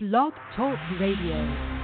Blog Talk Radio.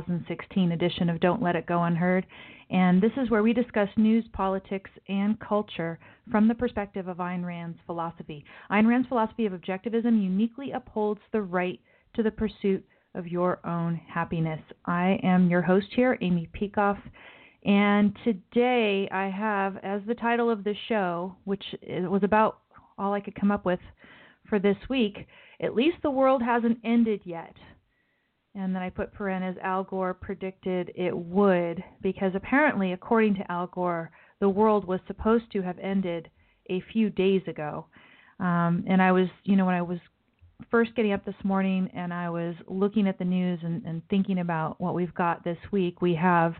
2016 edition of Don't Let It Go Unheard, and this is where we discuss news, politics, and culture from the perspective of Ayn Rand's philosophy. Ayn Rand's philosophy of objectivism uniquely upholds the right to the pursuit of your own happiness. I am your host here, Amy Peikoff, and today I have as the title of the show, which was about all I could come up with for this week, at least the world hasn't ended yet. And then I put paren as Al Gore predicted it would, because apparently, according to Al Gore, the world was supposed to have ended a few days ago. Um, and I was, you know, when I was first getting up this morning and I was looking at the news and, and thinking about what we've got this week, we have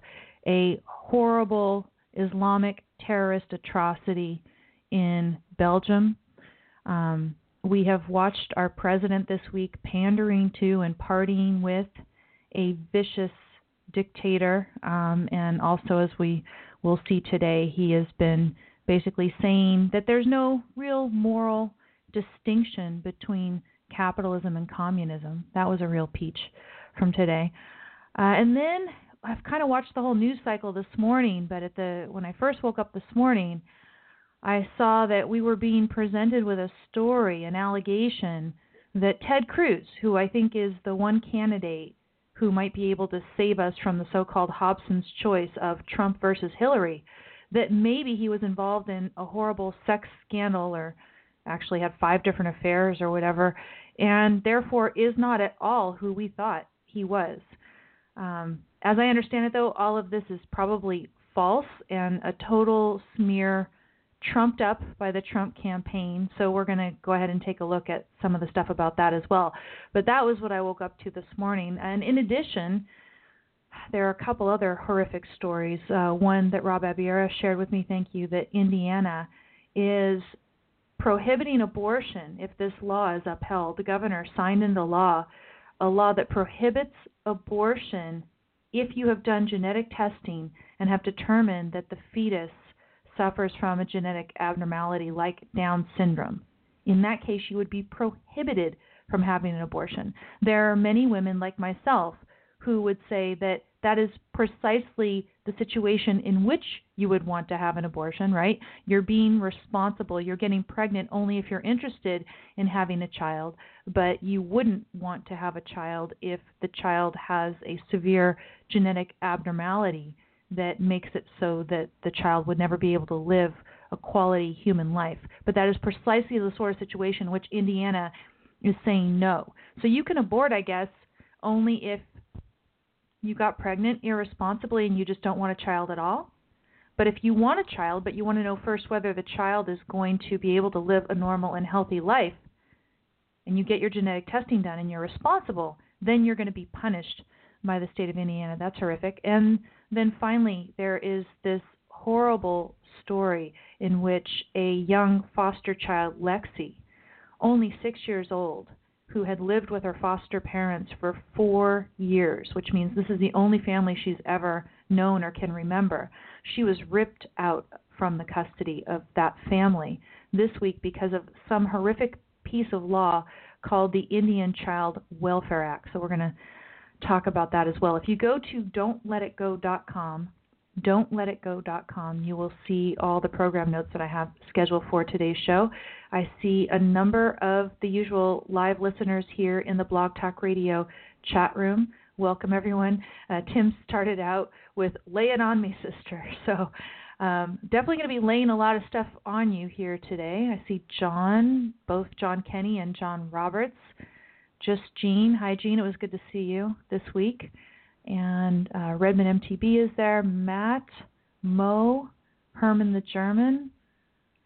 a horrible Islamic terrorist atrocity in Belgium. Um, we have watched our president this week pandering to and partying with a vicious dictator. Um, and also, as we will see today, he has been basically saying that there's no real moral distinction between capitalism and communism. That was a real peach from today. Uh, and then I've kind of watched the whole news cycle this morning, but at the when I first woke up this morning, I saw that we were being presented with a story, an allegation that Ted Cruz, who I think is the one candidate who might be able to save us from the so called Hobson's choice of Trump versus Hillary, that maybe he was involved in a horrible sex scandal or actually had five different affairs or whatever, and therefore is not at all who we thought he was. Um, as I understand it, though, all of this is probably false and a total smear trumped up by the Trump campaign. So we're going to go ahead and take a look at some of the stuff about that as well. But that was what I woke up to this morning. And in addition, there are a couple other horrific stories. Uh, one that Rob Abiera shared with me, thank you, that Indiana is prohibiting abortion if this law is upheld. The governor signed into law a law that prohibits abortion if you have done genetic testing and have determined that the fetus suffers from a genetic abnormality like Down syndrome. In that case, you would be prohibited from having an abortion. There are many women like myself who would say that that is precisely the situation in which you would want to have an abortion, right? You're being responsible. You're getting pregnant only if you're interested in having a child, but you wouldn't want to have a child if the child has a severe genetic abnormality that makes it so that the child would never be able to live a quality human life. But that is precisely the sort of situation which Indiana is saying no. So you can abort, I guess, only if you got pregnant irresponsibly and you just don't want a child at all. But if you want a child, but you want to know first whether the child is going to be able to live a normal and healthy life, and you get your genetic testing done and you're responsible, then you're going to be punished by the state of Indiana. That's horrific. And then finally, there is this horrible story in which a young foster child, Lexi, only six years old, who had lived with her foster parents for four years, which means this is the only family she's ever known or can remember. She was ripped out from the custody of that family this week because of some horrific piece of law called the Indian Child Welfare Act. So we're going to talk about that as well. If you go to don'tletitgo.com, don'tletitgo.com, you will see all the program notes that I have scheduled for today's show. I see a number of the usual live listeners here in the Blog Talk Radio chat room. Welcome, everyone. Uh, Tim started out with Lay It On Me, Sister. So, um, definitely going to be laying a lot of stuff on you here today. I see John, both John Kenny and John Roberts. Just Jean. Hi, Jean. It was good to see you this week. And uh, Redmond MTB is there. Matt, Mo, Herman the German.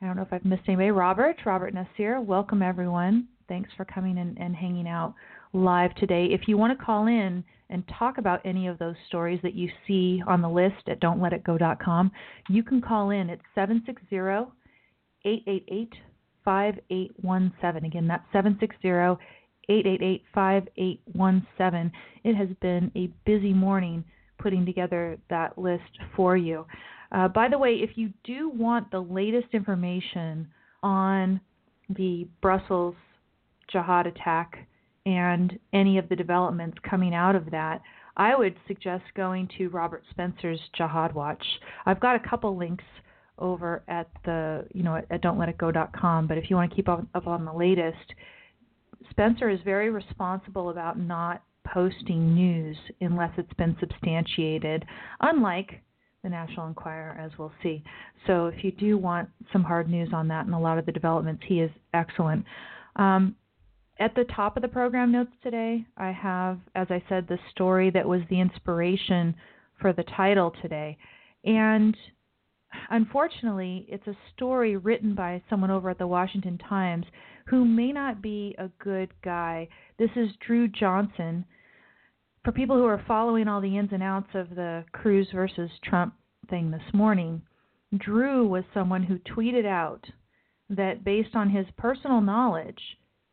I don't know if I've missed anybody. Robert, Robert Nasir. Welcome, everyone. Thanks for coming and, and hanging out live today. If you want to call in and talk about any of those stories that you see on the list at don'tletitgo.com, you can call in at 760 888 5817. Again, that's 760 888 5817. It has been a busy morning putting together that list for you. Uh, by the way, if you do want the latest information on the Brussels jihad attack and any of the developments coming out of that, I would suggest going to Robert Spencer's Jihad Watch. I've got a couple links over at the you know at, at don'tletitgo.com, but if you want to keep up, up on the latest, Spencer is very responsible about not posting news unless it's been substantiated, unlike the National Enquirer, as we'll see. So if you do want some hard news on that and a lot of the developments, he is excellent. Um, at the top of the program notes today, I have, as I said, the story that was the inspiration for the title today. And unfortunately, it's a story written by someone over at the Washington Times who may not be a good guy. This is Drew Johnson. For people who are following all the ins and outs of the Cruz versus Trump thing this morning, Drew was someone who tweeted out that based on his personal knowledge,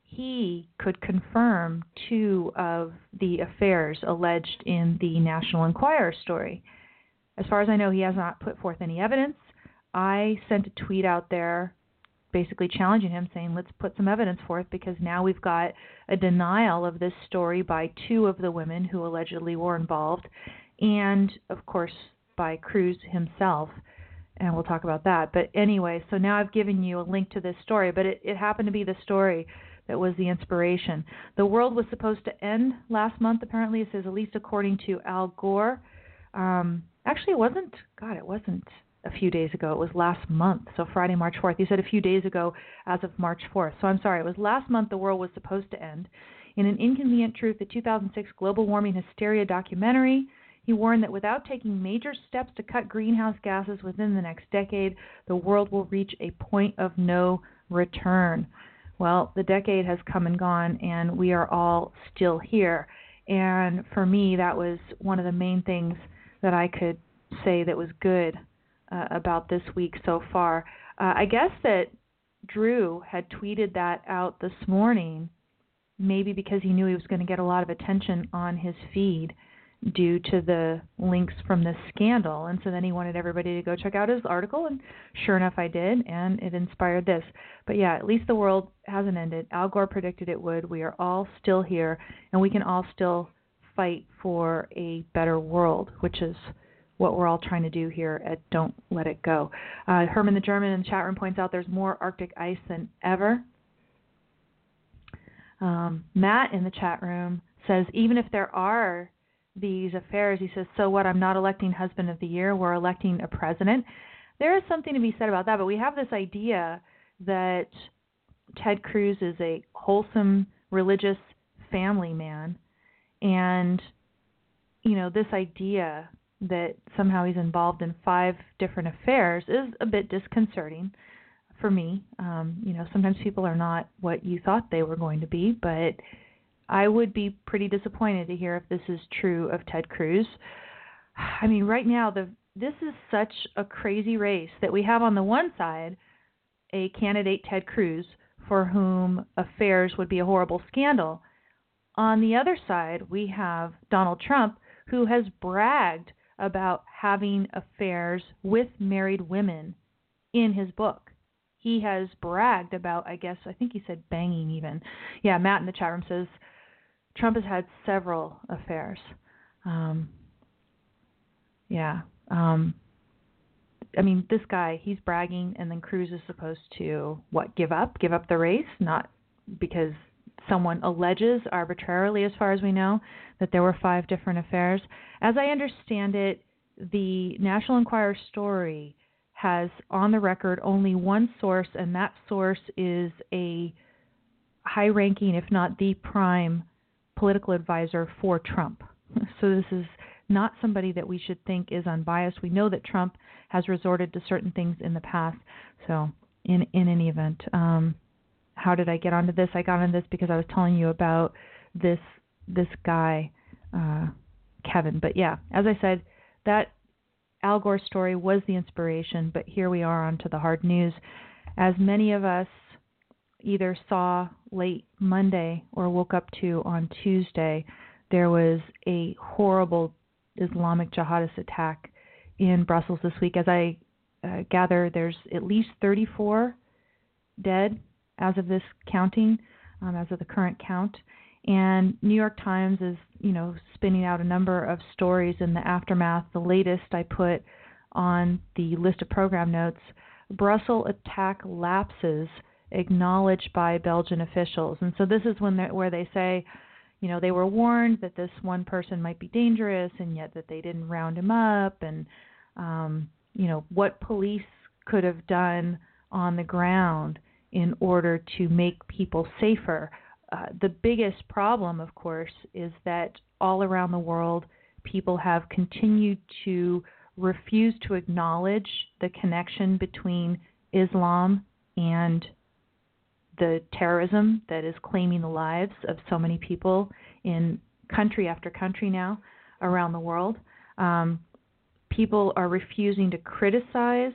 he could confirm two of the affairs alleged in the National Enquirer story. As far as I know, he has not put forth any evidence. I sent a tweet out there basically challenging him, saying, let's put some evidence forth because now we've got a denial of this story by two of the women who allegedly were involved, and of course by Cruz himself. And we'll talk about that. But anyway, so now I've given you a link to this story, but it, it happened to be the story that was the inspiration. The world was supposed to end last month, apparently. It says, at least according to Al Gore. Um, actually, it wasn't, God, it wasn't a few days ago. It was last month, so Friday, March 4th. You said a few days ago as of March 4th. So I'm sorry, it was last month the world was supposed to end. In an Inconvenient Truth, the 2006 Global Warming Hysteria documentary, he warned that without taking major steps to cut greenhouse gases within the next decade, the world will reach a point of no return. Well, the decade has come and gone, and we are all still here. And for me, that was one of the main things that I could say that was good uh, about this week so far. Uh, I guess that Drew had tweeted that out this morning, maybe because he knew he was going to get a lot of attention on his feed due to the links from this scandal. And so then he wanted everybody to go check out his article, and sure enough, I did, and it inspired this. But yeah, at least the world hasn't ended. Al Gore predicted it would. We are all still here, and we can all still fight for a better world, which is what we're all trying to do here at Don't Let It Go. Uh, Herman the German in the chat room points out there's more Arctic ice than ever. Um, Matt in the chat room says even if there are these affairs, he says, so what? I'm not electing husband of the year. We're electing a president. There is something to be said about that, but we have this idea that Ted Cruz is a wholesome, religious family man, and you know this idea that somehow he's involved in five different affairs is a bit disconcerting for me. Um, you know, sometimes people are not what you thought they were going to be, but I would be pretty disappointed to hear if this is true of Ted Cruz. I mean, right now the this is such a crazy race that we have on the one side a candidate Ted Cruz for whom affairs would be a horrible scandal. On the other side, we have Donald Trump who has bragged about having affairs with married women in his book. He has bragged about, I guess, I think he said banging even. Yeah, Matt in the chat room says Trump has had several affairs. Um, yeah. Um, I mean, this guy, he's bragging, and then Cruz is supposed to, what, give up? Give up the race? Not because someone alleges arbitrarily, as far as we know, that there were five different affairs. As I understand it, the National Enquirer story has on the record only one source, and that source is a high ranking, if not the prime, political advisor for Trump. So this is not somebody that we should think is unbiased. We know that Trump has resorted to certain things in the past. So in in any event, um, how did I get onto this? I got on this because I was telling you about this this guy, uh, Kevin. But yeah, as I said, that Al Gore story was the inspiration. But here we are onto the hard news. As many of us either saw late Monday or woke up to on Tuesday, there was a horrible Islamic jihadist attack in Brussels this week. As I uh, gather, there's at least 34 dead as of this counting, um, as of the current count. And New York Times is, you know, spinning out a number of stories in the aftermath. The latest I put on the list of program notes: Brussels attack lapses acknowledged by Belgian officials. And so this is when where they say, you know, they were warned that this one person might be dangerous, and yet that they didn't round him up, and um, you know what police could have done on the ground in order to make people safer. Uh, the biggest problem, of course, is that all around the world, people have continued to refuse to acknowledge the connection between Islam and the terrorism that is claiming the lives of so many people in country after country now around the world. Um, people are refusing to criticize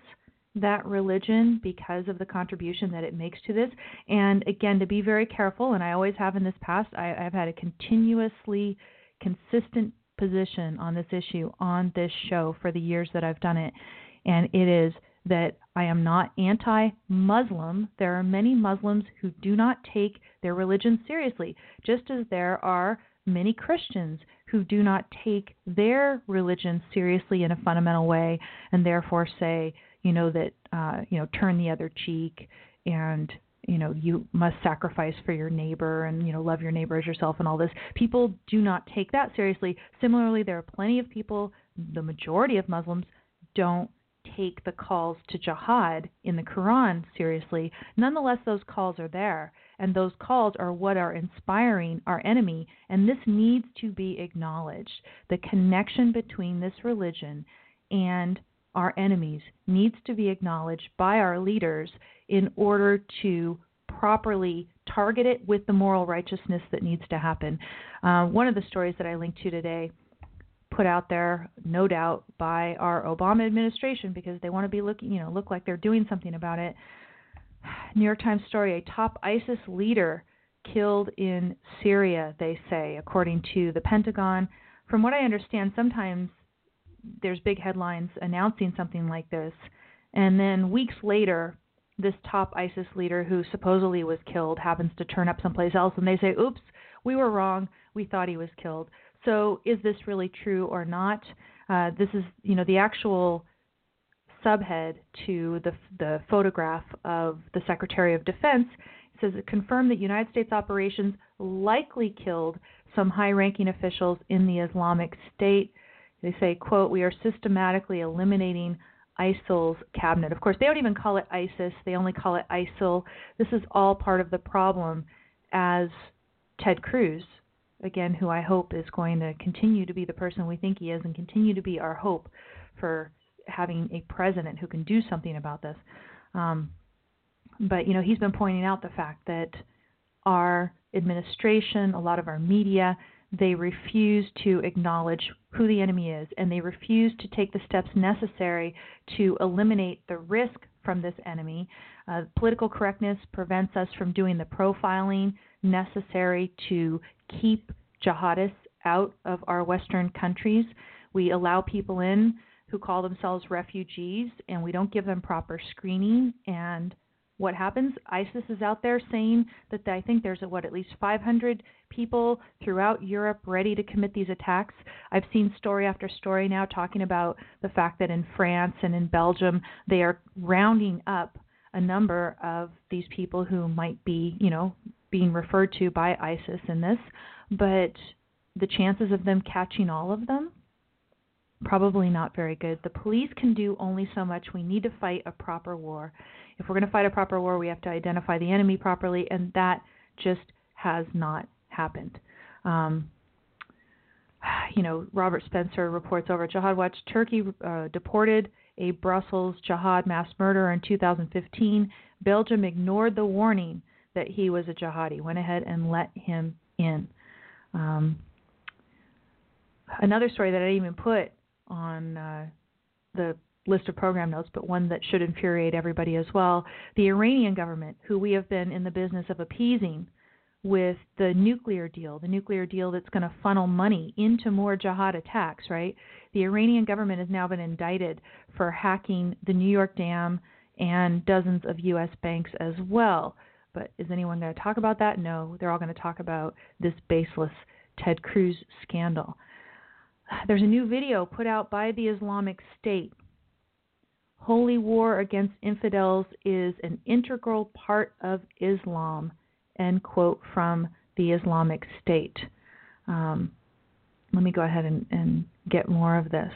that religion because of the contribution that it makes to this. And again, to be very careful, and I always have in this past, I, I've had a continuously consistent position on this issue on this show for the years that I've done it. And it is that I am not anti Muslim. There are many Muslims who do not take their religion seriously, just as there are many Christians who do not take their religion seriously in a fundamental way and therefore say, you know, that, uh, you know, turn the other cheek and you know you must sacrifice for your neighbor and you know love your neighbor as yourself and all this people do not take that seriously similarly there are plenty of people the majority of muslims don't take the calls to jihad in the Quran seriously, nonetheless, those calls are there. And those calls are what are inspiring our enemy. And this needs to be acknowledged. The connection between this religion and our enemies needs to be acknowledged by our leaders in order to properly target it with the moral righteousness that needs to happen. Uh, one of the stories that I linked to today put out there, no doubt, by our Obama administration because they want to be looking, you know, look like they're doing something about it. New York Times story: A top ISIS leader killed in Syria, they say, according to the Pentagon. From what I understand, sometimes there's big headlines announcing something like this, and then weeks later, this top ISIS leader who supposedly was killed happens to turn up someplace else, and they say, "Oops, we were wrong. We thought he was killed." So, is this really true or not? Uh, this is, you know, the actual subhead to the the photograph of the Secretary of Defense it says it confirmed that United States operations likely killed some high-ranking officials in the Islamic State. They say, "quote We are systematically eliminating." ISIL's cabinet. Of course, they don't even call it ISIS, they only call it ISIL. This is all part of the problem as Ted Cruz again, who I hope is going to continue to be the person we think he is and continue to be our hope for having a president who can do something about this. Um, but, you know, he's been pointing out the fact that our administration, a lot of our media, they refuse to acknowledge who the enemy is and they refuse to take the steps necessary to eliminate the risk from this enemy. Uh, political correctness prevents us from doing the profiling necessary to keep jihadists out of our Western countries. We allow people in who call themselves refugees, and we don't give them proper screening. And what happens? ISIS is out there saying that I think there's what at least 500 people throughout Europe ready to commit these attacks. I've seen story after story now talking about the fact that in France and in Belgium they are rounding up a number of these people who might be, you know, being referred to by ISIS in this, but the chances of them catching all of them probably not very good. The police can do only so much. We need to fight a proper war. If we're going to fight a proper war, we have to identify the enemy properly, and that just has not happened. Um, you know, Robert Spencer reports over at Jihad Watch Turkey uh, deported a Brussels jihad mass murderer in 2015. Belgium ignored the warning that he was a jihadi, went ahead and let him in. Um, another story that I even put on uh, the list of program notes, but one that should infuriate everybody as well. The Iranian government, who we have been in the business of appeasing with the nuclear deal, the nuclear deal that's going to funnel money into more jihad attacks, right? The Iranian government has now been indicted for hacking the New York dam and dozens of U.S. banks as well. But is anyone going to talk about that? No, they're all going to talk about this baseless Ted Cruz scandal. There's a new video put out by the Islamic State. Holy war against infidels is an integral part of Islam end quote from the Islamic State. Um, let me go ahead and, and, get more of this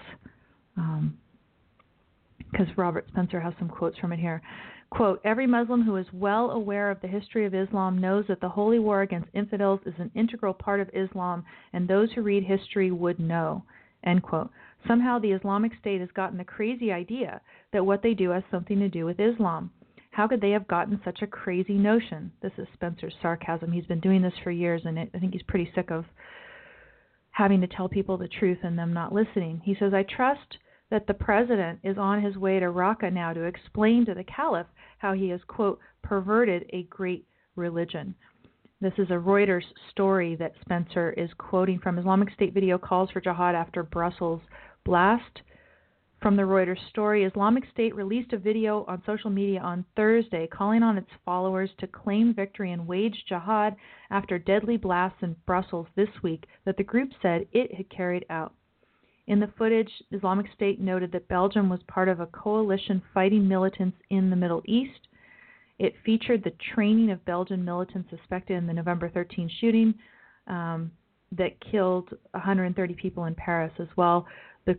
because um, Robert Spencer has some quotes from it here. Quote, every Muslim who is well aware of the history of Islam knows that the holy war against infidels is an integral part of Islam, and those who read history would know. End quote. Somehow the Islamic State has gotten the crazy idea that what they do has something to do with Islam. How could they have gotten such a crazy notion? This is Spencer's sarcasm. He's been doing this for years, and I think he's pretty sick of having to tell people the truth and them not listening. He says, I trust that the president is on his way to Raqqa now to explain to the caliph how he has, quote, perverted a great religion. This is a Reuters story that Spencer is quoting from Islamic State video calls for jihad after Brussels blast. From the Reuters story, Islamic State released a video on social media on Thursday calling on its followers to claim victory and wage jihad after deadly blasts in Brussels this week that the group said it had carried out. In the footage, Islamic State noted that Belgium was part of a coalition fighting militants in the Middle East. It featured the training of Belgian militants suspected in the November 13 shooting um, that killed 130 people in Paris as well. The,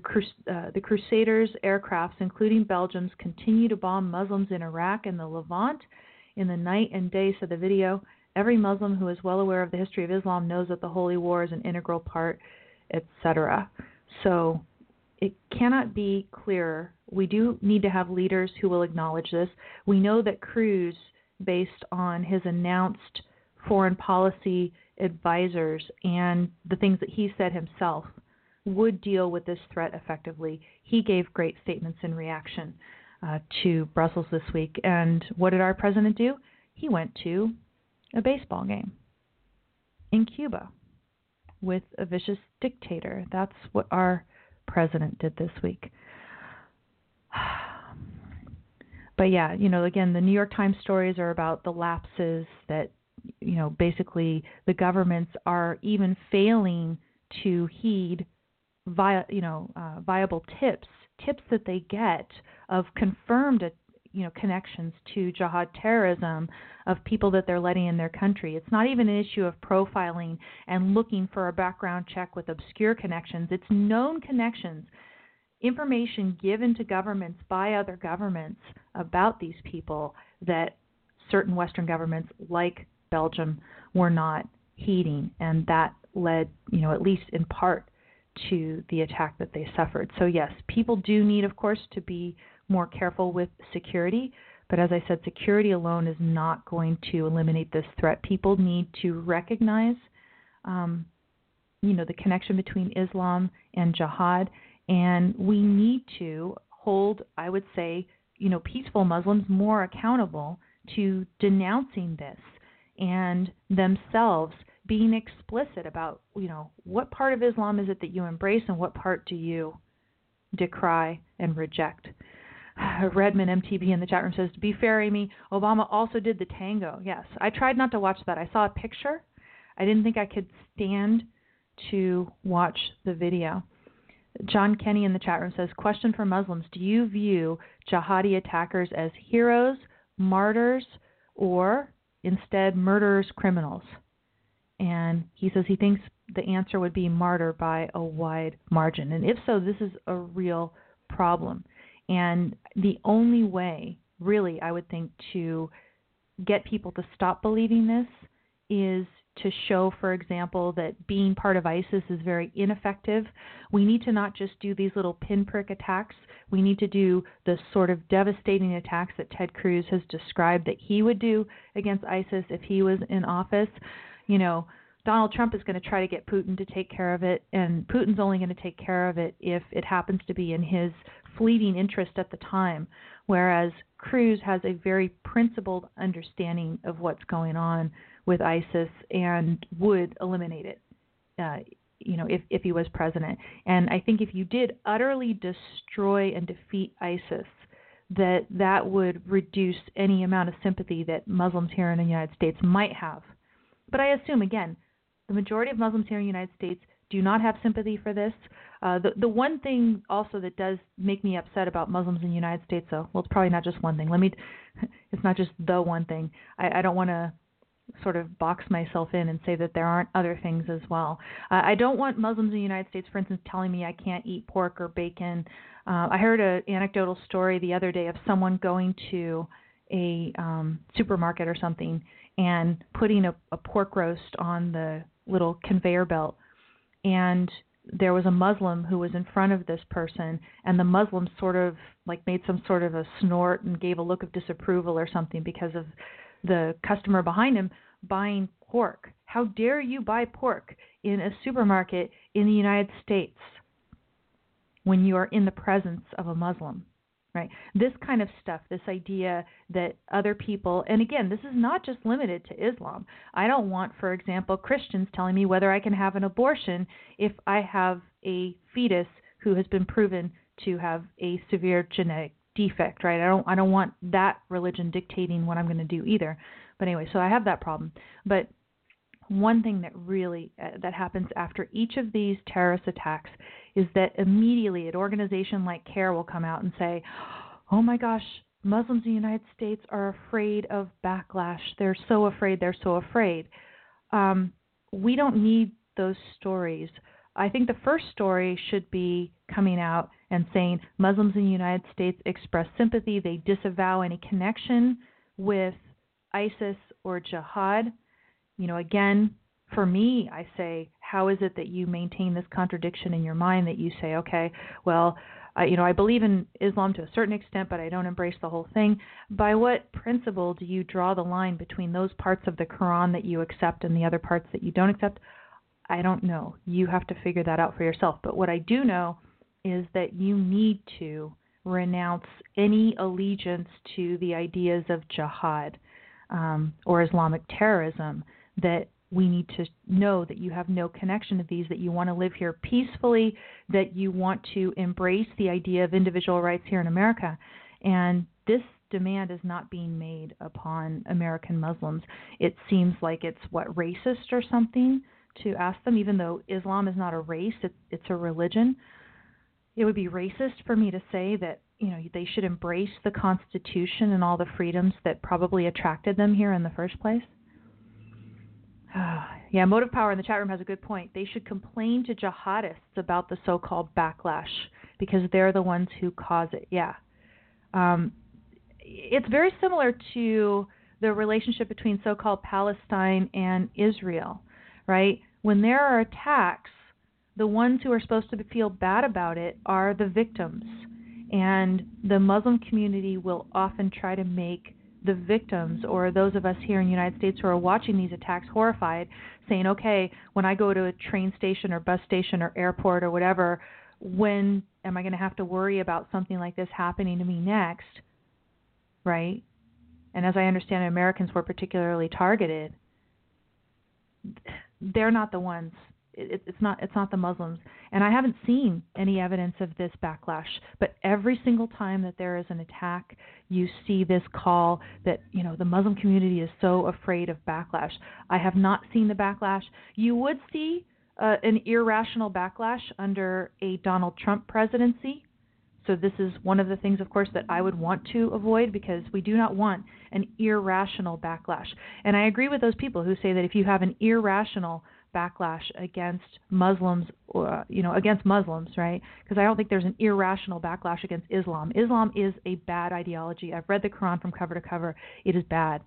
uh, the Crusaders' aircrafts, including Belgium's, continue to bomb Muslims in Iraq and the Levant in the night and day, said the video. Every Muslim who is well aware of the history of Islam knows that the Holy War is an integral part, etc. So it cannot be clearer. We do need to have leaders who will acknowledge this. We know that Cruz, based on his announced foreign policy advisors and the things that he said himself, would deal with this threat effectively. He gave great statements in reaction uh, to Brussels this week. And what did our president do? He went to a baseball game in Cuba with a vicious dictator. That's what our president did this week. But yeah, you know, again, the New York Times stories are about the lapses that, you know, basically the governments are even failing to heed via you know uh, viable tips tips that they get of confirmed you know connections to jihad terrorism of people that they're letting in their country. It's not even an issue of profiling and looking for a background check with obscure connections. It's known connections information given to governments by other governments about these people that certain western governments like Belgium were not heeding. And that led you know at least in part to the attack that they suffered. So, yes, people do need, of course, to be more careful with security. But as I said, security alone is not going to eliminate this threat. People need to recognize, um, you know, the connection between Islam and jihad, and we need to hold, I would say, you know, peaceful Muslims more accountable to denouncing this and themselves being explicit about, you know, what part of Islam is it that you embrace and what part do you decry and reject. Redman MTB in the chat room says, to be fair, Amy, Obama also did the tango. Yes, I tried not to watch that. I saw a picture. I didn't think I could stand to watch the video. John Kenny in the chat room says, question for Muslims, do you view jihadi attackers as heroes, martyrs, or instead murderers, criminals. And he says he thinks the answer would be martyr by a wide margin. And if so, this is a real problem. And the only way, really, I would think, to get people to stop believing this is to show, for example, that being part of ISIS is very ineffective. We need to not just do these little pinprick attacks. We need to do the sort of devastating attacks that Ted Cruz has described that he would do against ISIS if he was in office. You know, Donald Trump is going to try to get Putin to take care of it, and Putin's only going to take care of it if it happens to be in his fleeting interest at the time. Whereas Cruz has a very principled understanding of what's going on with ISIS and would eliminate it. Uh, you know, if if he was president, and I think if you did utterly destroy and defeat ISIS, that that would reduce any amount of sympathy that Muslims here in the United States might have. But I assume again, the majority of Muslims here in the United States do not have sympathy for this. Uh, the the one thing also that does make me upset about Muslims in the United States, though, well, it's probably not just one thing. Let me, it's not just the one thing. I, I don't want to sort of box myself in and say that there aren't other things as well. Uh, I don't want Muslims in the United States, for instance, telling me I can't eat pork or bacon. Uh, I heard an anecdotal story the other day of someone going to a um, supermarket or something and putting a, a pork roast on the little conveyor belt, and there was a Muslim who was in front of this person, and the Muslim sort of like made some sort of a snort and gave a look of disapproval or something because of the customer behind him buying pork. How dare you buy pork in a supermarket in the United States when you are in the presence of a Muslim? Right? This kind of stuff, this idea that other people, and again, this is not just limited to Islam. I don't want, for example, Christians telling me whether I can have an abortion if I have a fetus who has been proven to have a severe genetic defect, right? I don't I don't want that religion dictating what I'm going to do either. But anyway, so I have that problem. But one thing that really uh, that happens after each of these terrorist attacks is that immediately an organization like CAIR will come out and say, "Oh my gosh, Muslims in the United States are afraid of backlash. They're so afraid. They're so afraid." Um, we don't need those stories. I think the first story should be coming out and saying Muslims in the United States express sympathy, they disavow any connection with ISIS or jihad. You know, again, for me, I say, how is it that you maintain this contradiction in your mind that you say, okay, well, I, you know, I believe in Islam to a certain extent, but I don't embrace the whole thing. By what principle do you draw the line between those parts of the Quran that you accept and the other parts that you don't accept? I don't know. You have to figure that out for yourself. But what I do know is that you need to renounce any allegiance to the ideas of jihad um, or Islamic terrorism, that we need to know that you have no connection to these, that you want to live here peacefully, that you want to embrace the idea of individual rights here in America. And this demand is not being made upon American Muslims. It seems like it's what racist or something to ask them, even though Islam is not a race, it's, it's a religion it would be racist for me to say that you know they should embrace the Constitution and all the freedoms that probably attracted them here in the first place. yeah, Motive Power in the chat room has a good point. They should complain to jihadists about the so-called backlash because they're the ones who cause it. Yeah, um, it's very similar to the relationship between so-called Palestine and Israel, right? When there are attacks the ones who are supposed to feel bad about it are the victims. And the Muslim community will often try to make the victims or those of us here in the United States who are watching these attacks horrified, saying, okay, when I go to a train station or bus station or airport or whatever, when am I going to have to worry about something like this happening to me next? Right? And as I understand it, Americans were particularly targeted. They're not the ones it, it's not it's not the Muslims, and I haven't seen any evidence of this backlash. But every single time that there is an attack, you see this call that you know the Muslim community is so afraid of backlash. I have not seen the backlash. You would see uh, an irrational backlash under a Donald Trump presidency. So this is one of the things, of course, that I would want to avoid because we do not want an irrational backlash. And I agree with those people who say that if you have an irrational backlash against Muslims, or, you know, against Muslims, right? Because I don't think there's an irrational backlash against Islam. Islam is a bad ideology. I've read the Quran from cover to cover. It is bad.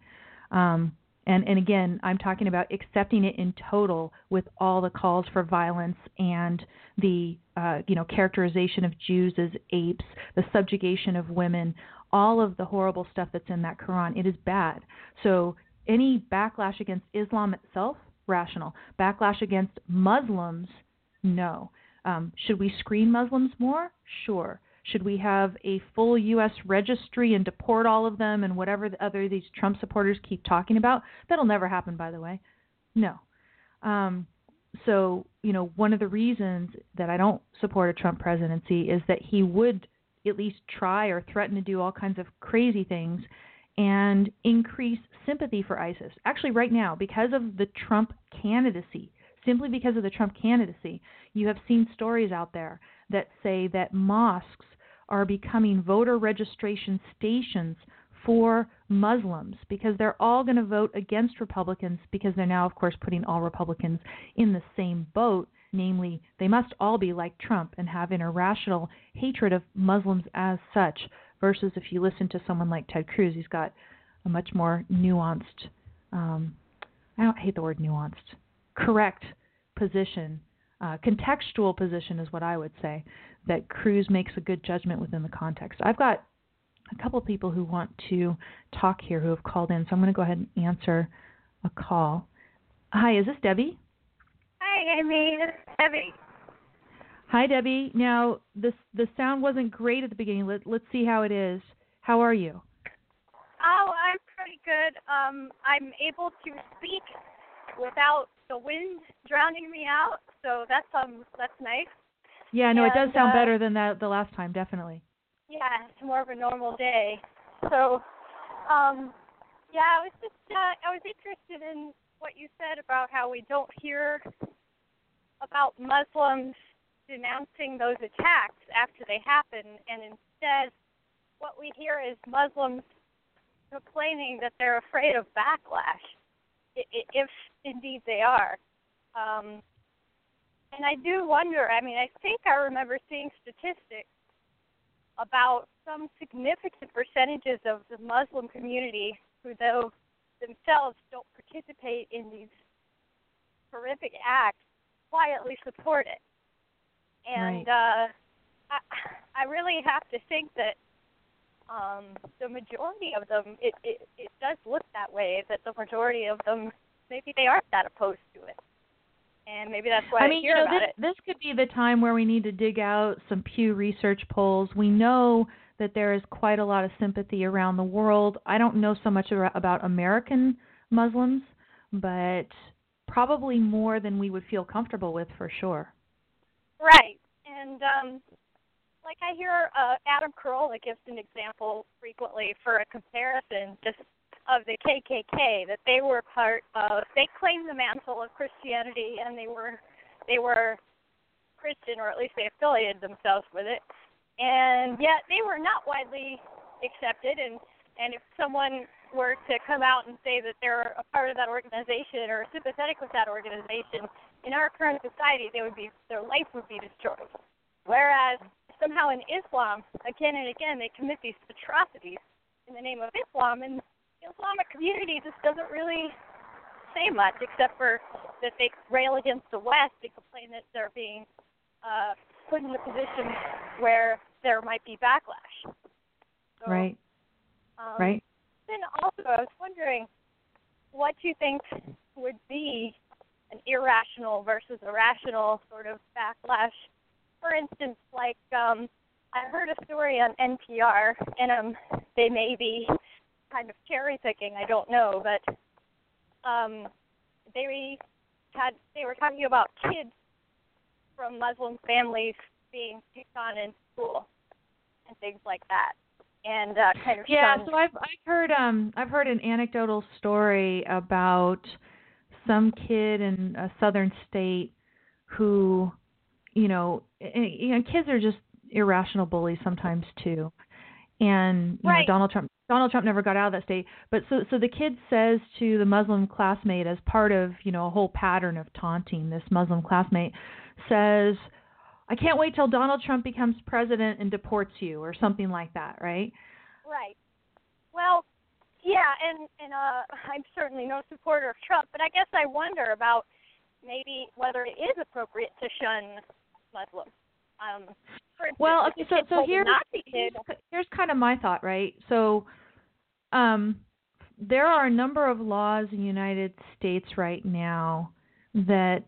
Um, and, and again, I'm talking about accepting it in total with all the calls for violence and the uh, you know characterization of Jews as apes, the subjugation of women, all of the horrible stuff that's in that Quran. It is bad. So any backlash against Islam itself, rational. Backlash against Muslims, no. Um, should we screen Muslims more? Sure. Should we have a full U.S. registry and deport all of them and whatever the other these Trump supporters keep talking about? That'll never happen, by the way. No. Um, so, you know, one of the reasons that I don't support a Trump presidency is that he would at least try or threaten to do all kinds of crazy things and increase sympathy for ISIS. Actually, right now, because of the Trump candidacy, simply because of the Trump candidacy, you have seen stories out there that say that mosques are becoming voter registration stations for Muslims because they're all going to vote against Republicans because they're now, of course, putting all Republicans in the same boat. Namely, they must all be like Trump and have an irrational hatred of Muslims as such. Versus if you listen to someone like Ted Cruz, he's got a much more nuanced, um, I don't hate the word nuanced, correct position, uh, contextual position is what I would say that Cruz makes a good judgment within the context. I've got a couple of people who want to talk here who have called in, so I'm going to go ahead and answer a call. Hi, is this Debbie? Hi, Amy. It's Debbie. Hi, Debbie. Now, this the sound wasn't great at the beginning. Let, let's see how it is. How are you? Oh, I'm pretty good. Um, I'm able to speak without the wind drowning me out, so that's um that's nice. Yeah, no, and, it does sound uh, better than that the last time, definitely. Yeah, it's more of a normal day. So, um, yeah, I was just uh, I was interested in what you said about how we don't hear about Muslims denouncing those attacks after they happen, and instead, what we hear is Muslims complaining that they're afraid of backlash, if indeed they are. Um, and I do wonder. I mean, I think I remember seeing statistics about some significant percentages of the Muslim community who, though themselves don't participate in these horrific acts, quietly support it. And uh, I, I really have to think that um, the majority of them, it, it it does look that way. That the majority of them, maybe they aren't that opposed to it, and maybe that's why I mean, hear you know, this, it. this could be the time where we need to dig out some Pew Research polls. We know that there is quite a lot of sympathy around the world. I don't know so much about American Muslims, but probably more than we would feel comfortable with for sure. Right. And um like I hear uh Adam Carolla gives an example frequently for a comparison just of the KKK that they were part of they claimed the mantle of Christianity and they were they were Christian or at least they affiliated themselves with it. And yet they were not widely accepted and and if someone were to come out and say that they're a part of that organization or sympathetic with that organization, in our current society, they would be their life would be destroyed. Whereas somehow in Islam, again and again, they commit these atrocities in the name of Islam, and the Islamic community just doesn't really say much, except for that they rail against the West and complain that they're being uh, put in a position where there might be backlash. So, right. Um, right. Then also, I was wondering what you think would be an irrational versus a rational sort of backlash. For instance, like um, I heard a story on NPR, and um, they may be kind of cherry picking. I don't know, but um, they had they were talking about kids from Muslim families being picked on in school and things like that, and uh, kind of Yeah, shunned so I've I've heard um I've heard an anecdotal story about some kid in a southern state who, you know, and, you know, kids are just irrational bullies sometimes too. And you right. know, Donald Trump Donald Trump never got out of that state. But so so the kid says to the Muslim classmate as part of, you know, a whole pattern of taunting, this Muslim classmate says, I can't wait till Donald Trump becomes president and deports you or something like that, right? Right. Well, yeah, and and uh I'm certainly no supporter of Trump, but I guess I wonder about maybe whether it is appropriate to shun Muslims. Um, instance, well, okay, so so here's here's, here's kind of my thought, right? So, um, there are a number of laws in the United States right now that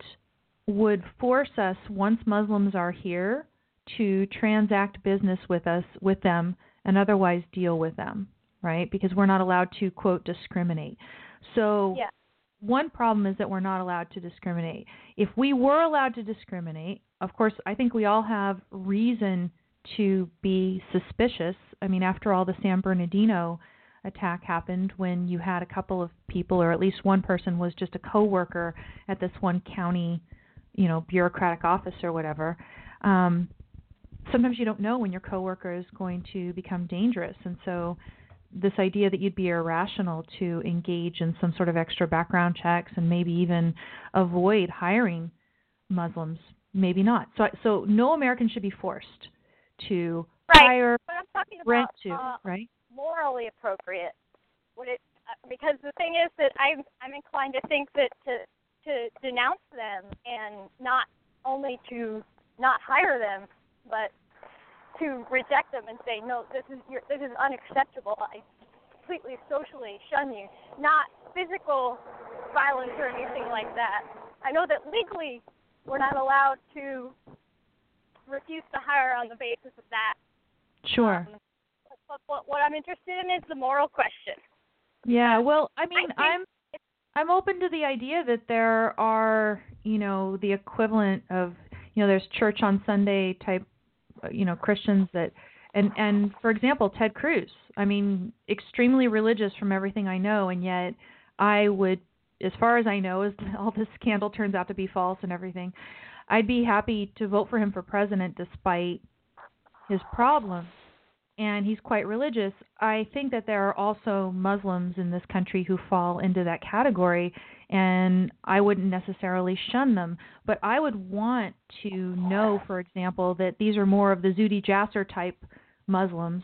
would force us once Muslims are here to transact business with us with them and otherwise deal with them, right? Because we're not allowed to quote discriminate. So yeah one problem is that we're not allowed to discriminate. If we were allowed to discriminate, of course, I think we all have reason to be suspicious. I mean, after all, the San Bernardino attack happened when you had a couple of people, or at least one person was just a coworker at this one county, you know, bureaucratic office or whatever. Um, sometimes you don't know when your coworker is going to become dangerous, and so this idea that you'd be irrational to engage in some sort of extra background checks and maybe even avoid hiring Muslims, maybe not. So, so no American should be forced to right. hire, but I'm talking rent about, to, uh, right? Morally appropriate. Would it? Uh, because the thing is that I'm I'm inclined to think that to to denounce them and not only to not hire them, but to reject them and say, no, this is your, this is unacceptable. I completely socially shun you, not physical violence or anything like that. I know that legally we're not allowed to refuse to hire on the basis of that. Sure. Um, but, but what I'm interested in is the moral question. Yeah, well, I mean, I I'm I'm open to the idea that there are, you know, the equivalent of, you know, there's church on Sunday type Uh, you know Christians that and and for example Ted Cruz. I mean extremely religious from everything I know and yet I would as far as I know as all this scandal turns out to be false and everything I'd be happy to vote for him for president despite his problems. And he's quite religious. I think that there are also Muslims in this country who fall into that category, and I wouldn't necessarily shun them. But I would want to know, for example, that these are more of the Zuhdi Jasser type Muslims,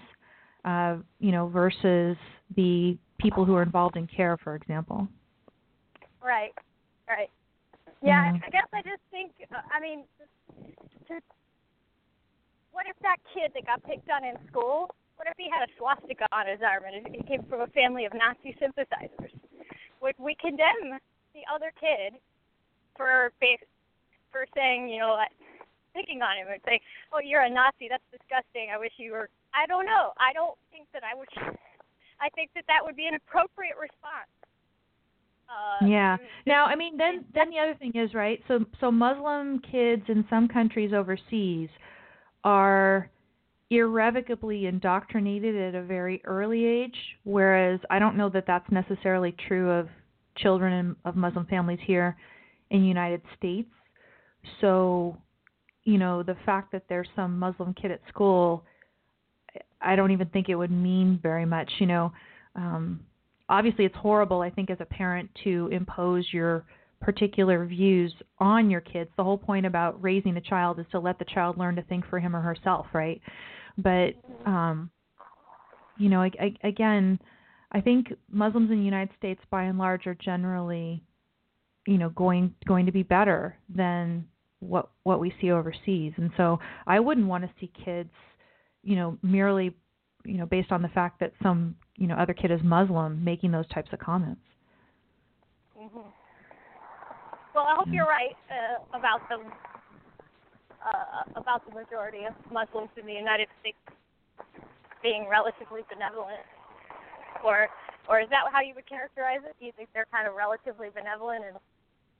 uh, you know, versus the people who are involved in CAIR, for example. Right, right. Yeah, mm-hmm. I guess I just think, uh, I mean, what if that kid that got picked on in school, what if he had a swastika on his arm and he came from a family of Nazi sympathizers? Would we condemn the other kid for for saying, you know, picking on him and say, "Oh, you're a Nazi. That's disgusting. I wish you were." I don't know. I don't think that I would. I think that that would be an appropriate response. Uh, yeah. Now, I mean, then then the other thing is right. So so Muslim kids in some countries overseas are irrevocably indoctrinated at a very early age, whereas I don't know that that's necessarily true of children of Muslim families here in the United States. So, you know, the fact that there's some Muslim kid at school, I don't even think it would mean very much. You know, um, obviously it's horrible, I think, as a parent to impose your particular views on your kids. The whole point about raising a child is to let the child learn to think for him or herself, right? But um you know, I, I, again, I think Muslims in the United States by and large are generally you know going going to be better than what what we see overseas. And so I wouldn't want to see kids, you know, merely you know based on the fact that some, you know, other kid is Muslim making those types of comments. Mm-hmm. Well, I hope you're right uh, about the uh, about the majority of Muslims in the United States being relatively benevolent, or or is that how you would characterize it? Do you think they're kind of relatively benevolent and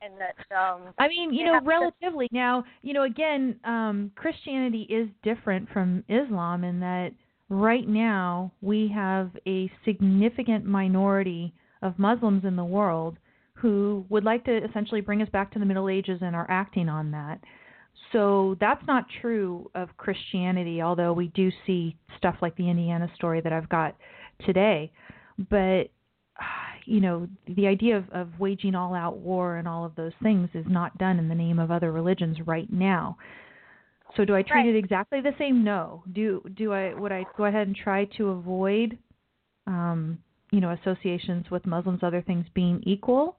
and that um I mean, you know, relatively. To... Now, you know, again, um Christianity is different from Islam in that right now we have a significant minority of Muslims in the world who would like to essentially bring us back to the Middle Ages and are acting on that. so that's not true of Christianity, although we do see stuff like the Indiana story that I've got today. But you know, the idea of, of waging all out war and all of those things is not done in the name of other religions right now. So do I treat right. it exactly the same? No. Do do I would I go ahead and try to avoid um, you know, associations with Muslims, other things being equal?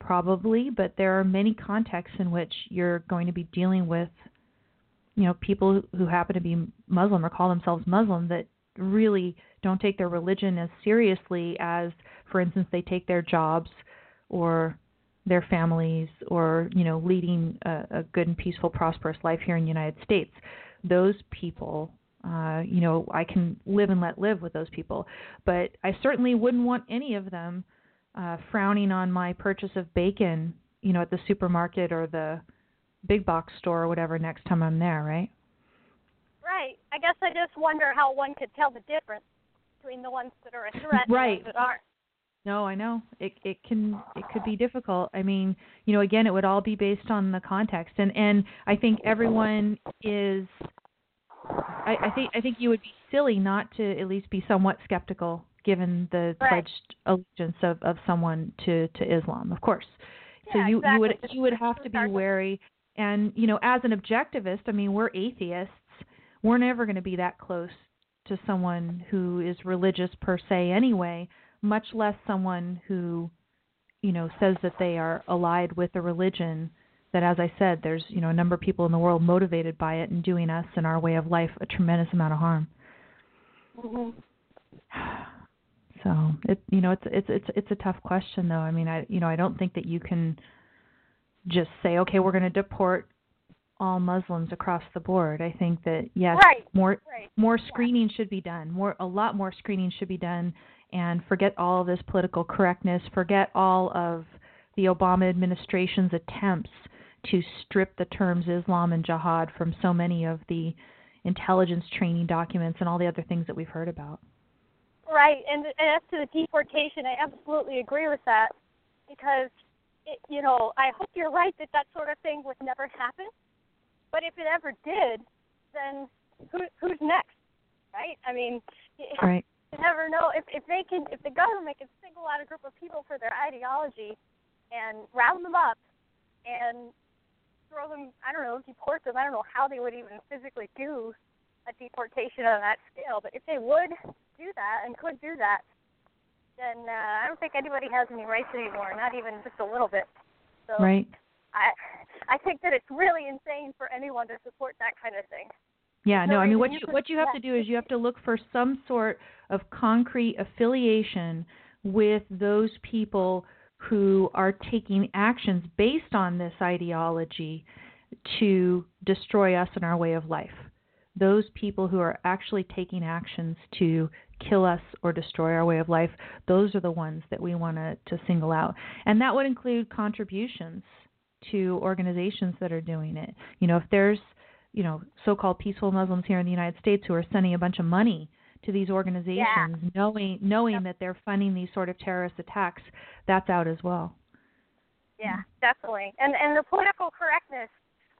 Probably, but there are many contexts in which you're going to be dealing with you know, people who happen to be Muslim or call themselves Muslim that really don't take their religion as seriously as for instance they take their jobs or their families or you know leading a, a good and peaceful prosperous life here in the United States. Those people uh you know I can live and let live with those people. But I certainly wouldn't want any of them uh frowning on my purchase of bacon you know at the supermarket or the big box store or whatever next time I'm there right? Right. I guess I just wonder how one could tell the difference between the ones that are a threat right. and the ones that aren't no, I know. It it can it could be difficult. I mean, you know, again, it would all be based on the context, and and I think everyone is. I, I think I think you would be silly not to at least be somewhat skeptical, given the right. pledged allegiance of of someone to to Islam, of course. Yeah, so you exactly. you would you would have to be wary, and you know, as an objectivist, I mean, we're atheists. We're never going to be that close to someone who is religious per se, anyway much less someone who you know says that they are allied with a religion that as i said there's you know a number of people in the world motivated by it and doing us and our way of life a tremendous amount of harm mm-hmm. so it you know it's it's it's it's a tough question though i mean i you know i don't think that you can just say okay we're going to deport all Muslims across the board. I think that yes, right. more right. more screening yeah. should be done. More a lot more screening should be done and forget all of this political correctness, forget all of the Obama administration's attempts to strip the terms Islam and jihad from so many of the intelligence training documents and all the other things that we've heard about. Right, and, and as to the deportation, I absolutely agree with that because, it, you know, I hope you're right that that sort of thing would never happen. But if it ever did, then who, who's next, right? I mean, right. you never know. If if they can if the government can single out a group of people for their ideology and round them up and throw them I don't know deport them. I don't know how they would even physically do a deportation on that scale. But if they would do that and could do that then uh, I don't think anybody has any rights anymore not even just a little bit. So right. I I think that it's really insane for anyone to support that kind of thing yeah, no, no I mean what you you what you have to do is you have to look for some sort of concrete affiliation with those people who are taking actions based on this ideology to destroy us and our way of life. Those people who are actually taking actions to kill us or destroy our way of life, those are the ones that we want to, to single out. And that would include contributions to organizations that are doing it. You know, if there's you know so-called peaceful Muslims here in the United States who are sending a bunch of money to these organizations, yeah. knowing knowing yep. that they're funding these sort of terrorist attacks. That's out as well. Yeah, definitely. And and the political correctness,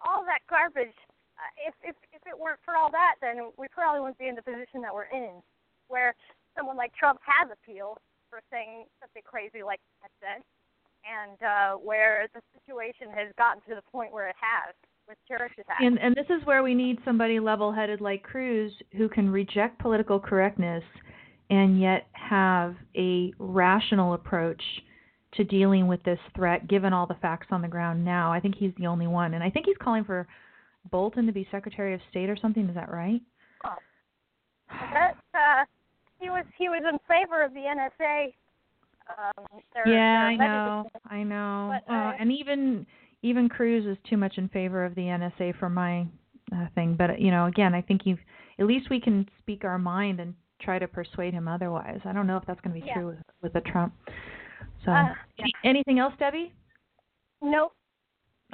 all that garbage. Uh, if if if it weren't for all that, then we probably wouldn't be in the position that we're in, where someone like Trump has appeal for saying something crazy like that said, and uh, where the situation has gotten to the point where it has with terrorist attacks. And and this is where we need somebody level-headed like Cruz who can reject political correctness and yet have a rational approach to dealing with this threat given all the facts on the ground now. I think he's the only one and I think he's calling for Bolton to be Secretary of State or something, is that right? Oh. That uh he was he was in favor of the NSA um, their, yeah, their I know, I know. But, uh, uh, and even even Cruz is too much in favor of the NSA for my uh, thing. But you know, again, I think you at least we can speak our mind and try to persuade him otherwise. I don't know if that's going to be yeah. true with with the Trump. So, uh, yeah. anything else, Debbie? Nope.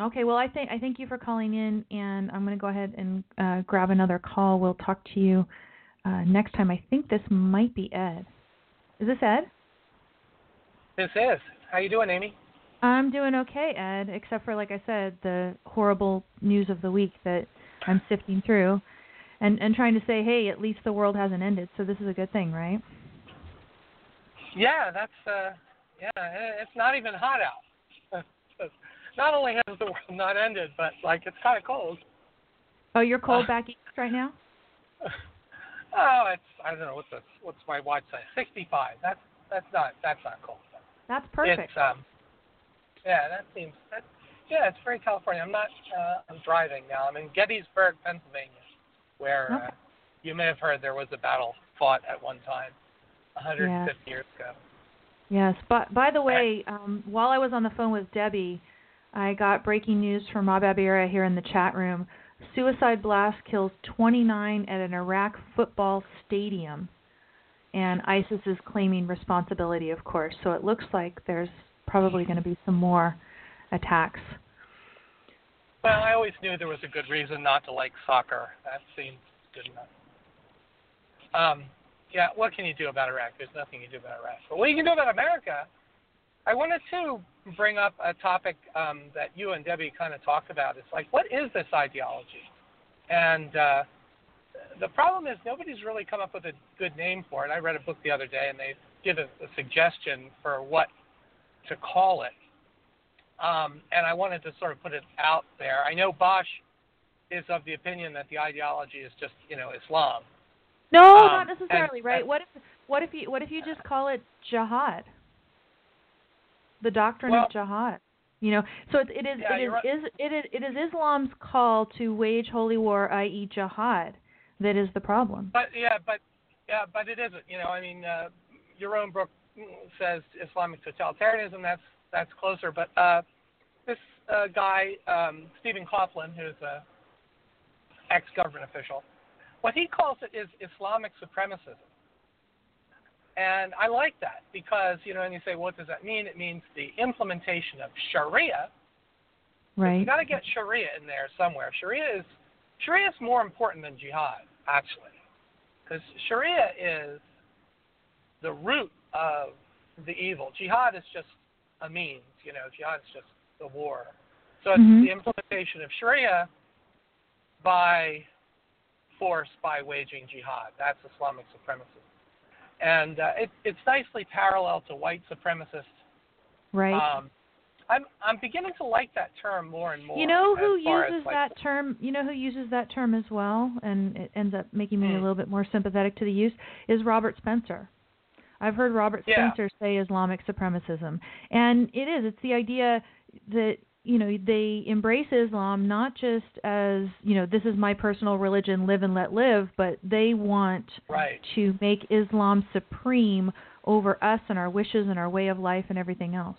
Okay, well, I think I thank you for calling in, and I'm going to go ahead and uh, grab another call. We'll talk to you uh, next time. I think this might be Ed. Is this Ed? This is. How you doing, Amy? I'm doing okay, Ed, except for like I said, the horrible news of the week that I'm sifting through and and trying to say, "Hey, at least the world hasn't ended." So this is a good thing, right? Yeah, that's uh yeah, it's not even hot out. not only has the world not ended, but like it's kind of cold. Oh, you're cold uh, back east right now? oh, it's I don't know what's the what's my watch say? 65. That's that's not that's not cold. That's perfect. It's um yeah, that seems that yeah, it's very California. I'm not uh I'm driving now. I'm in Gettysburg, Pennsylvania, where okay. uh, you may have heard there was a battle fought at one time 150 yes. years ago. Yes. But by the way, um, while I was on the phone with Debbie, I got breaking news from Rob Abira here in the chat room. Suicide blast kills 29 at an Iraq football stadium, and ISIS is claiming responsibility, of course. So it looks like there's probably going to be some more attacks. Well, I always knew there was a good reason not to like soccer. That seems good enough. Um, yeah, what can you do about Iraq? There's nothing you can do about Iraq. But what you can do about America, I wanted to bring up a topic um, that you and Debbie kind of talked about. It's like, what is this ideology? And uh, the problem is nobody's really come up with a good name for it. I read a book the other day, and they give a, a suggestion for what to call it. Um, and I wanted to sort of put it out there. I know Bosch is of the opinion that the ideology is just, you know, Islam. No, um, not necessarily, and, right? and, what if what if you what if you just call it jihad? The doctrine well, of jihad. You know, so it, it is yeah, it is, right. is it is it is Islam's call to wage holy war, i.e., jihad, that is the problem. But yeah, but yeah, but it isn't. You know, I mean, uh, your own book says Islamic totalitarianism. That's that's closer. But uh, this uh, guy, um, Stephen Coughlin, who's a ex-government official, what he calls it is Islamic supremacism. And I like that because, you know, and you say, what does that mean? It means the implementation of Sharia. Right. You got to get Sharia in there somewhere. Sharia is Sharia is more important than jihad, actually, because Sharia is the root of the evil. Jihad is just a means, you know. Jihad is just the war. So it's mm-hmm. the implementation of Sharia by force by waging jihad. That's Islamic supremacy. And uh, it, it's nicely parallel to white supremacists. Right. Um, I'm I'm beginning to like that term more and more. You know who uses like, that term? You know who uses that term as well, and it ends up making me hmm. a little bit more sympathetic to the use is Robert Spencer. I've heard Robert yeah. Spencer say Islamic supremacism, and it is. It's the idea that you know they embrace Islam not just as you know this is my personal religion, live and let live, but they want right. to make Islam supreme over us and our wishes and our way of life and everything else.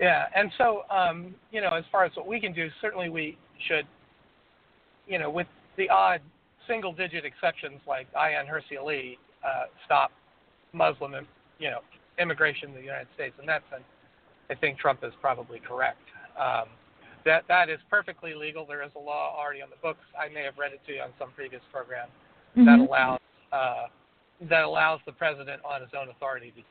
Yeah, and so um, you know, as far as what we can do, certainly we should, you know, with the odd single-digit exceptions like Ayaan Hirsi Ali, uh, stop Muslim, you know, immigration to the United States in that sense. I think Trump is probably correct. Um, that that is perfectly legal. There is a law already on the books. I may have read it to you on some previous program mm-hmm. that allows uh, that allows the president on his own authority to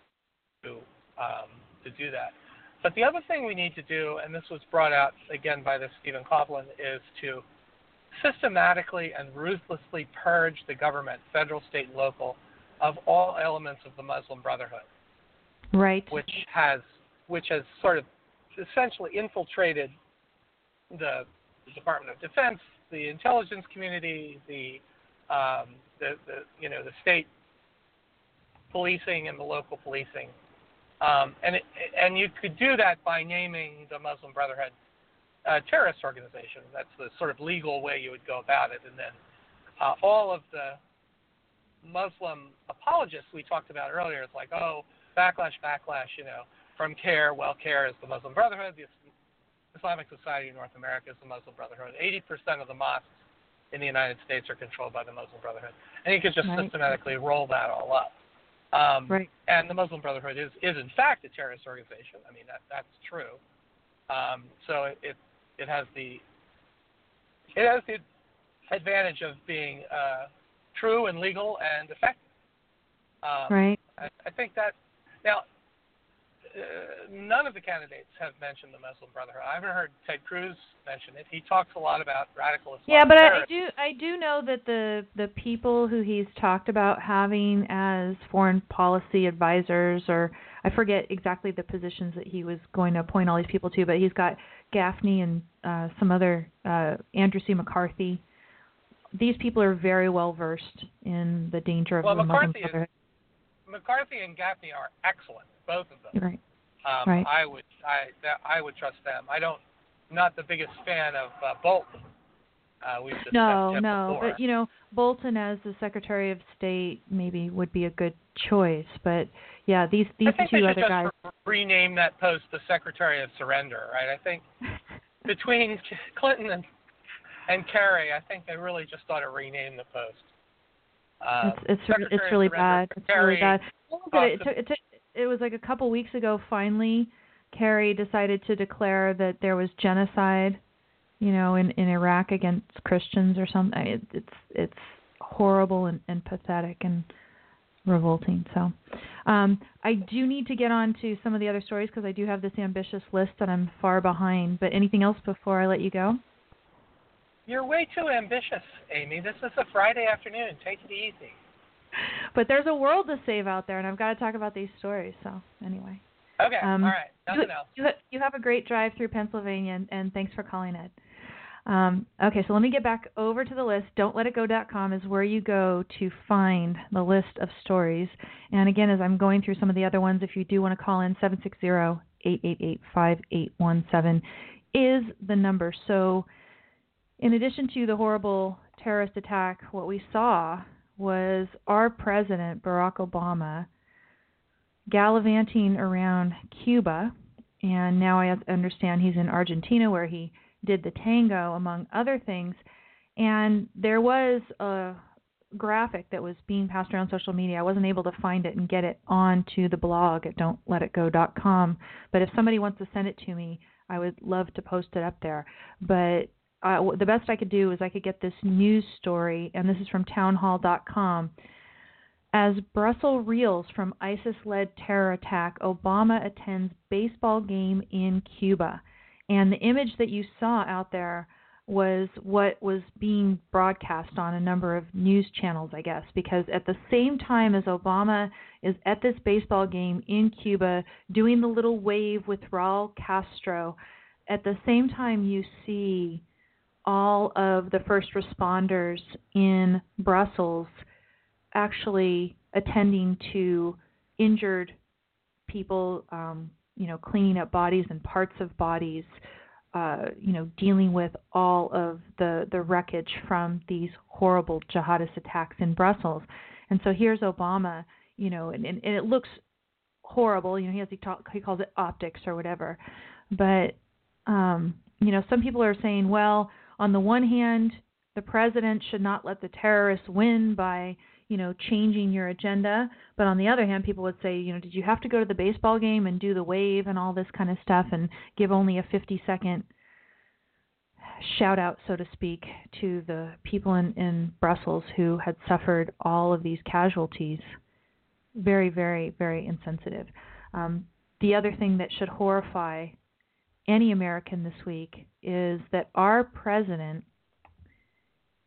to, um, to do that. But the other thing we need to do, and this was brought out again by this Stephen Coughlin, is to systematically and ruthlessly purge the government, federal, state, and local, of all elements of the Muslim Brotherhood. Right. Which has which has sort of essentially infiltrated the, the Department of Defense, the intelligence community, the, um, the, the you know the state policing and the local policing, um, and it, and you could do that by naming the Muslim Brotherhood a terrorist organization. That's the sort of legal way you would go about it, and then uh, all of the Muslim apologists we talked about earlier. It's like, oh, backlash, backlash, you know from CAIR, well, CAIR is the Muslim Brotherhood. The Islamic Society of North America is the Muslim Brotherhood. 80% of the mosques in the United States are controlled by the Muslim Brotherhood. And you could just right. systematically roll that all up. Um, right. And the Muslim Brotherhood is, is in fact a terrorist organization. I mean, that, that's true. Um, so it, it, it has the it has the advantage of being uh, true and legal and effective. Um, right. I, I think that now uh, none of the candidates have mentioned the Muslim Brotherhood. I haven't heard Ted Cruz mention it. He talks a lot about radical Islam. Yeah, but I, I do I do know that the the people who he's talked about having as foreign policy advisors, or I forget exactly the positions that he was going to appoint all these people to, but he's got Gaffney and uh, some other uh, Andrew C. McCarthy. These people are very well versed in the danger of well, the McCarthy Muslim Brotherhood. Is, McCarthy and Gaffney are excellent, both of them. Right. Um, right. I would I that, I would trust them. I don't not the biggest fan of uh, Bolton. Uh, we've no, no, before. but you know, Bolton as the Secretary of State maybe would be a good choice. But yeah, these these I think two they other should guys. just rename that post the Secretary of Surrender, right? I think between Clinton and and Kerry, I think they really just ought to rename the post. Uh, it's it's it's really bad. It's really bad. It? Took, it, took, it was like a couple weeks ago. Finally, Kerry decided to declare that there was genocide, you know, in in Iraq against Christians or something. It, it's it's horrible and, and pathetic and revolting. So, um, I do need to get on to some of the other stories because I do have this ambitious list that I'm far behind. But anything else before I let you go? You're way too ambitious, Amy. This is a Friday afternoon. Take it easy. But there's a world to save out there, and I've got to talk about these stories. So anyway. Okay. Um, All right. Nothing you, else. You, you have a great drive through Pennsylvania, and, and thanks for calling it. Um, okay, so let me get back over to the list. Don'tLetItGo.com is where you go to find the list of stories. And again, as I'm going through some of the other ones, if you do want to call in, 760-888-5817 is the number. So in addition to the horrible terrorist attack, what we saw was our president, Barack Obama, gallivanting around Cuba. And now I understand he's in Argentina where he did the tango, among other things. And there was a graphic that was being passed around social media. I wasn't able to find it and get it onto the blog at don'tletitgo.com. But if somebody wants to send it to me, I would love to post it up there. But uh, the best I could do is I could get this news story, and this is from townhall.com. As Brussels reels from ISIS led terror attack, Obama attends baseball game in Cuba. And the image that you saw out there was what was being broadcast on a number of news channels, I guess, because at the same time as Obama is at this baseball game in Cuba doing the little wave with Raul Castro, at the same time you see all of the first responders in Brussels actually attending to injured people, um, you know, cleaning up bodies and parts of bodies, uh, you know, dealing with all of the the wreckage from these horrible jihadist attacks in Brussels. And so here's Obama, you know, and, and, and it looks horrible. You know, he has he talk he calls it optics or whatever, but um, you know, some people are saying, well, on the one hand, the president should not let the terrorists win by you know changing your agenda. But on the other hand people would say you know did you have to go to the baseball game and do the wave and all this kind of stuff and give only a 50 second shout out so to speak to the people in in Brussels who had suffered all of these casualties? Very very very insensitive. Um, the other thing that should horrify any American this week is that our president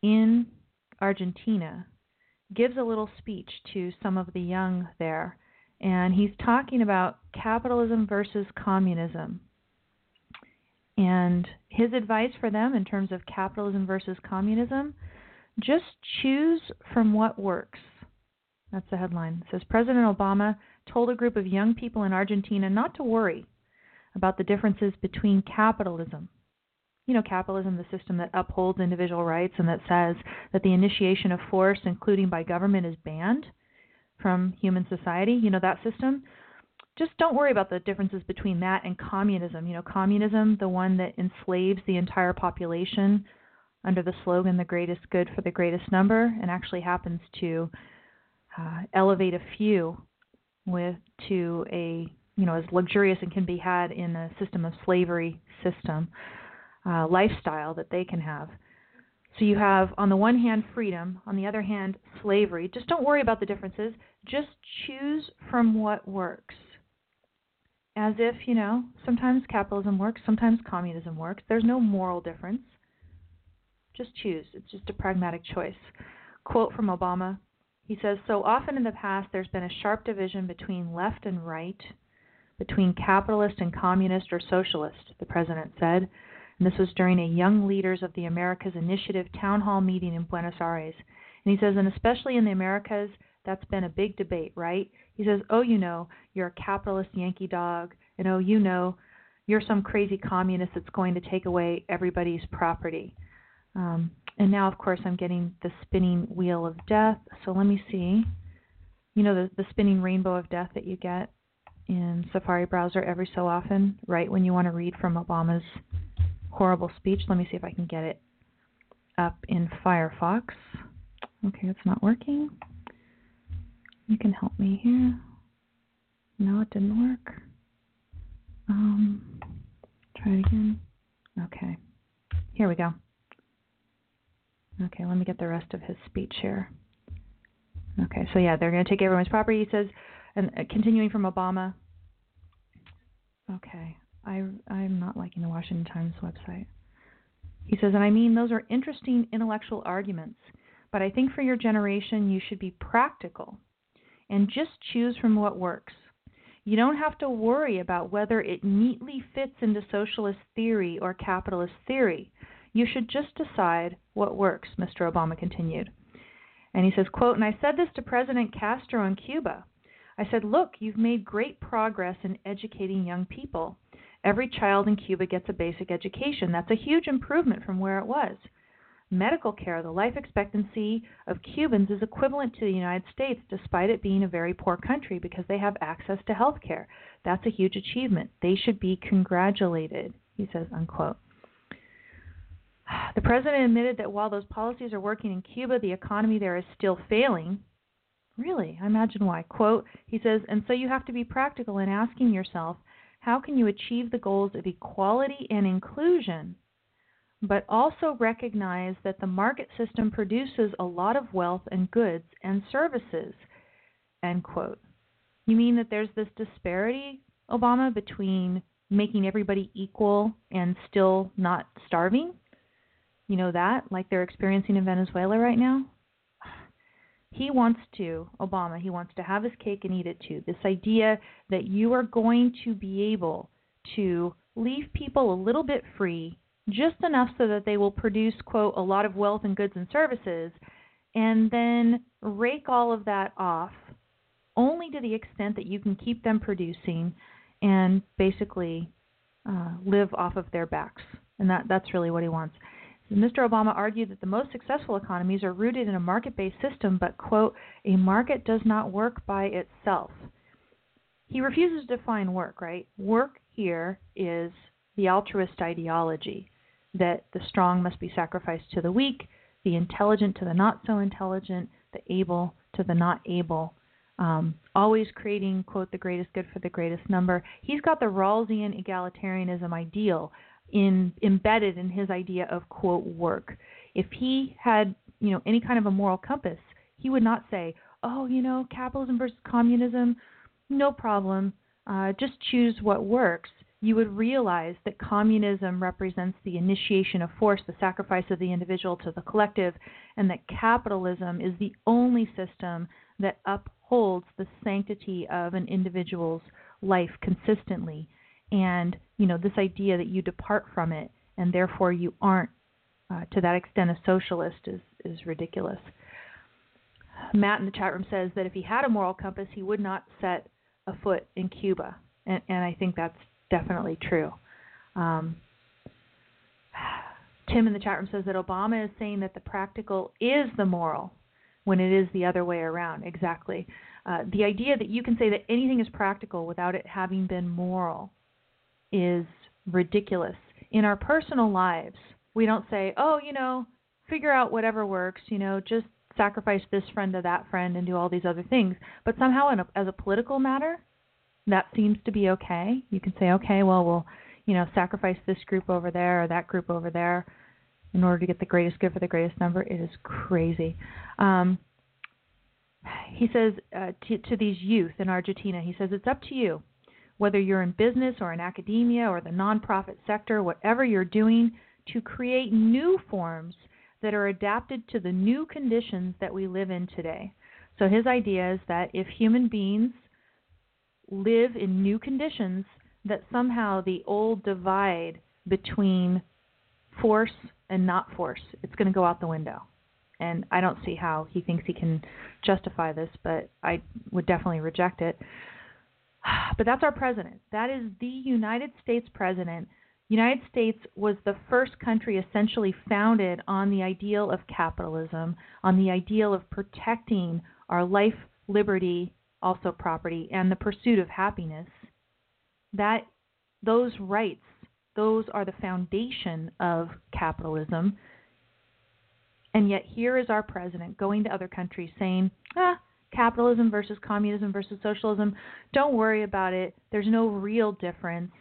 in Argentina gives a little speech to some of the young there, and he's talking about capitalism versus communism. And his advice for them in terms of capitalism versus communism just choose from what works. That's the headline. It says President Obama told a group of young people in Argentina not to worry about the differences between capitalism you know, capitalism, the system that upholds individual rights and that says that the initiation of force, including by government, is banned from human society, you know, that system. Just don't worry about the differences between that and communism. You know, communism, the one that enslaves the entire population under the slogan "the greatest good for the greatest number," and actually happens to uh, elevate a few with to a you know as luxurious and can be had in a system of slavery system uh, lifestyle that they can have. So you have, on the one hand, freedom, on the other hand, slavery. Just don't worry about the differences. Just choose from what works. as if, you know, sometimes capitalism works, sometimes communism works. There's no moral difference. Just choose. It's just a pragmatic choice. Quote from Obama He says, So often in the past, there's been a sharp division between left and right, between capitalist and communist or socialist, the president said. And this was during a Young Leaders of the Americas Initiative town hall meeting in Buenos Aires. And he says, and especially in the Americas, that's been a big debate, right? He says, oh, you know, you're a capitalist Yankee dog, and oh, you know, you're some crazy communist that's going to take away everybody's property. Um, and now, of course, I'm getting the spinning wheel of death. So let me see. You know, the, the spinning rainbow of death that you get in Safari browser every so often, right when you want to read from Obama's horrible speech. Let me see if I can get it up in Firefox. Okay, it's not working. You can help me here. No, it didn't work. Um, try it again. Okay, here we go. Okay, let me get the rest of his speech here. Okay, so yeah, they're going to take everyone's property. He says, and uh, continuing from Obama. Okay, I I'm not liking the Washington Times website. He says, and I mean those are interesting intellectual arguments, but I think for your generation you should be practical and just choose from what works. You don't have to worry about whether it neatly fits into socialist theory or capitalist theory. You should just decide what works, Mr. Obama continued. And he says, quote, and I said this to President Castro in Cuba. I said, look, you've made great progress in educating young people. Every child in Cuba gets a basic education. That's a huge improvement from where it was. Medical care, the life expectancy of Cubans is equivalent to the United States, despite it being a very poor country, because they have access to health care. That's a huge achievement. They should be congratulated, he says, unquote. The president admitted that while those policies are working in Cuba, the economy there is still failing. Really? I imagine why. Quote, he says, and so you have to be practical in asking yourself, how can you achieve the goals of equality and inclusion, but also recognize that the market system produces a lot of wealth and goods and services? End quote. You mean that there's this disparity, Obama, between making everybody equal and still not starving? You know that, like they're experiencing in Venezuela right now? He wants to, Obama, he wants to have his cake and eat it too. This idea that you are going to be able to leave people a little bit free, just enough so that they will produce, quote, a lot of wealth and goods and services, and then rake all of that off only to the extent that you can keep them producing and basically uh, live off of their backs. And that, that's really what he wants. Mr. Obama argued that the most successful economies are rooted in a market based system, but, quote, a market does not work by itself. He refuses to define work, right? Work here is the altruist ideology that the strong must be sacrificed to the weak, the intelligent to the not so intelligent, the able to the not able. Um, always creating, quote, the greatest good for the greatest number. He's got the Rawlsian egalitarianism ideal in embedded in his idea of quote work. If he had, you know, any kind of a moral compass, he would not say, "Oh, you know, capitalism versus communism, no problem. Uh, just choose what works." You would realize that communism represents the initiation of force, the sacrifice of the individual to the collective, and that capitalism is the only system that upholds the sanctity of an individual's life consistently and you know this idea that you depart from it and therefore you aren't uh, to that extent a socialist is is ridiculous. Matt in the chat room says that if he had a moral compass, he would not set a foot in Cuba, and, and I think that's definitely true. Um, Tim in the chat room says that Obama is saying that the practical is the moral when it is the other way around. Exactly. Uh, the idea that you can say that anything is practical without it having been moral is ridiculous. In our personal lives, we don't say, oh, you know, figure out whatever works, you know, just sacrifice this friend to that friend and do all these other things. But somehow, a, as a political matter, that seems to be okay. You can say, okay, well, we'll, you know, sacrifice this group over there or that group over there in order to get the greatest good for the greatest number. It is crazy. Um, he says uh, to, to these youth in Argentina, he says, it's up to you whether you're in business or in academia or the nonprofit sector, whatever you're doing, to create new forms that are adapted to the new conditions that we live in today. So his idea is that if human beings live in new conditions, that somehow the old divide between force and not force, it's going to go out the window. And I don't see how he thinks he can justify this, but I would definitely reject it. But that's our president. That is the United States president. United States was the first country essentially founded on the ideal of capitalism, on the ideal of protecting our life, liberty, also property, and the pursuit of happiness. That those rights, those are the foundation of capitalism. And yet here is our president going to other countries saying, ah, capitalism versus communism versus socialism, don't worry about it. There's no real difference,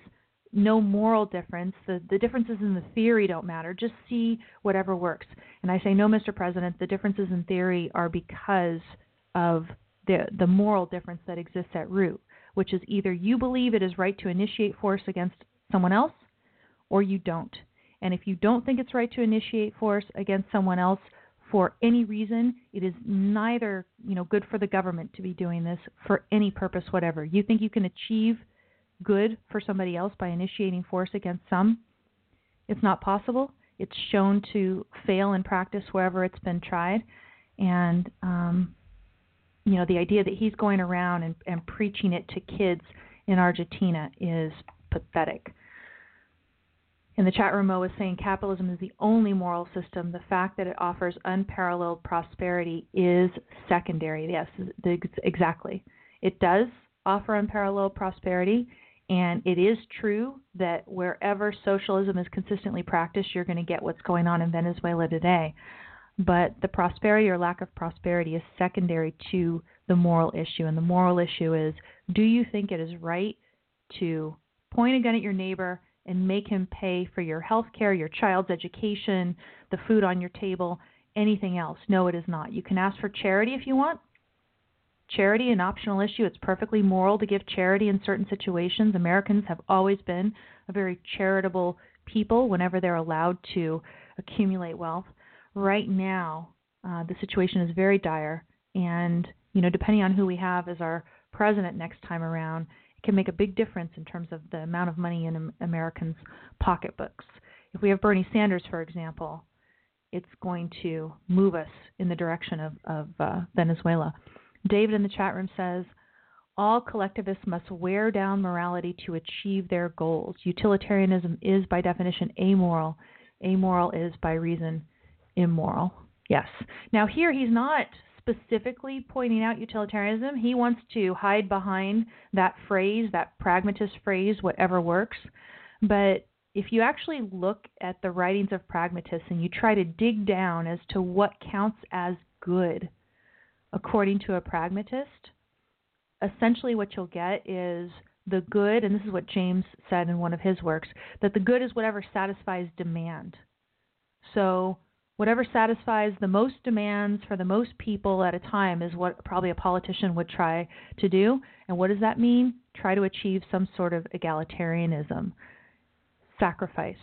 no moral difference. The, the differences in the theory don't matter. Just see whatever works. And I say, no, Mr. President, the differences in theory are because of the, the moral difference that exists at root, which is either you believe it is right to initiate force against someone else or you don't. And if you don't think it's right to initiate force against someone else for any reason, it is neither, you know, good for the government to be doing this for any purpose whatever. You think you can achieve good for somebody else by initiating force against some? It's not possible. It's shown to fail in practice wherever it's been tried, and um, you know the idea that he's going around and, and preaching it to kids in Argentina is pathetic. In the chat room, Mo was saying capitalism is the only moral system. The fact that it offers unparalleled prosperity is secondary. Yes, exactly. It does offer unparalleled prosperity, and it is true that wherever socialism is consistently practiced, you're going to get what's going on in Venezuela today. But the prosperity or lack of prosperity is secondary to the moral issue. And the moral issue is do you think it is right to point a gun at your neighbor and make him pay for your health care, your child's education, the food on your table, anything else? No, it is not. You can ask for charity if you want. Charity, an optional issue. It's perfectly moral to give charity in certain situations. Americans have always been a very charitable people whenever they're allowed to accumulate wealth right now uh, the situation is very dire, and you know, depending on who we have as our president next time around, can make a big difference in terms of the amount of money in Americans' pocketbooks. If we have Bernie Sanders, for example, it's going to move us in the direction of, of uh, Venezuela. David in the chat room says, all collectivists must wear down morality to achieve their goals. Utilitarianism is, by definition, amoral. Amoral is, by reason, immoral. Yes. Now, here he's not specifically pointing out utilitarianism. He wants to hide behind that phrase, that pragmatist phrase, whatever works. But if you actually look at the writings of pragmatists and you try to dig down as to what counts as good according to a pragmatist, essentially what you'll get is the good, and this is what James said in one of his works, that the good is whatever satisfies demand. So whatever satisfies the most demands for the most people at a time is what probably a politician would try to do. And what does that mean? Try to achieve some sort of egalitarianism, sacrifice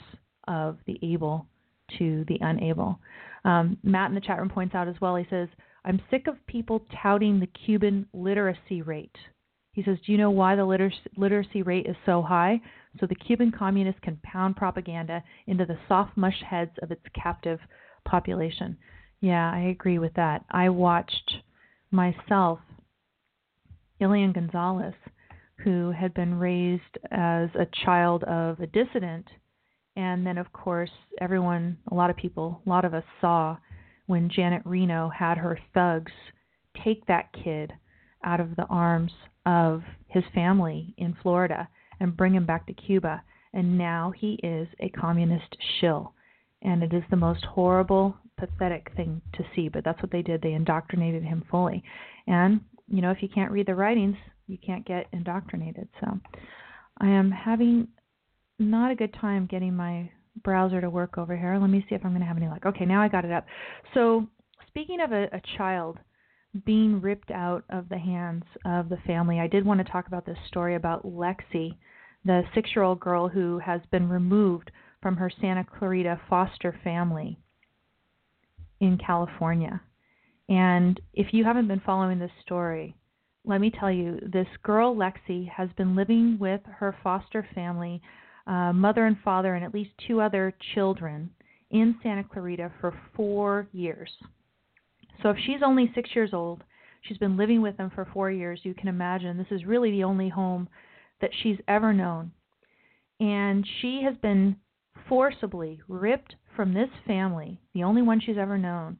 of the able to the unable. Um, Matt in the chat room points out as well, he says, I'm sick of people touting the Cuban literacy rate. He says, Do you know why the liter- literacy rate is so high? So the Cuban communists can pound propaganda into the soft mush heads of its captive population. Yeah, I agree with that. I watched myself, Elian Gonzalez, who had been raised as a child of a dissident. And then, of course, everyone, a lot of people, a lot of us saw when Janet Reno had her thugs take that kid out of the arms of his family in Florida and bring him back to Cuba. And now he is a communist shill and it is the most horrible, pathetic thing to see. But that's what they did. They indoctrinated him fully. And, you know, if you can't read the writings, you can't get indoctrinated. So I am having not a good time getting my browser to work over here. Let me see if I'm going to have any luck. Okay, now I got it up. So, speaking of a, a child being ripped out of the hands of the family. I did want to talk about this story about Lexi, the six year old girl who has been removed from her Santa Clarita foster family in California. And if you haven't been following this story, let me tell you this girl, Lexi, has been living with her foster family, uh, mother and father, and at least two other children in Santa Clarita for four years. So if she's only six years old, she's been living with them for four years, you can imagine this is really the only home that she's ever known. And she has been forcibly ripped from this family, the only one she's ever known,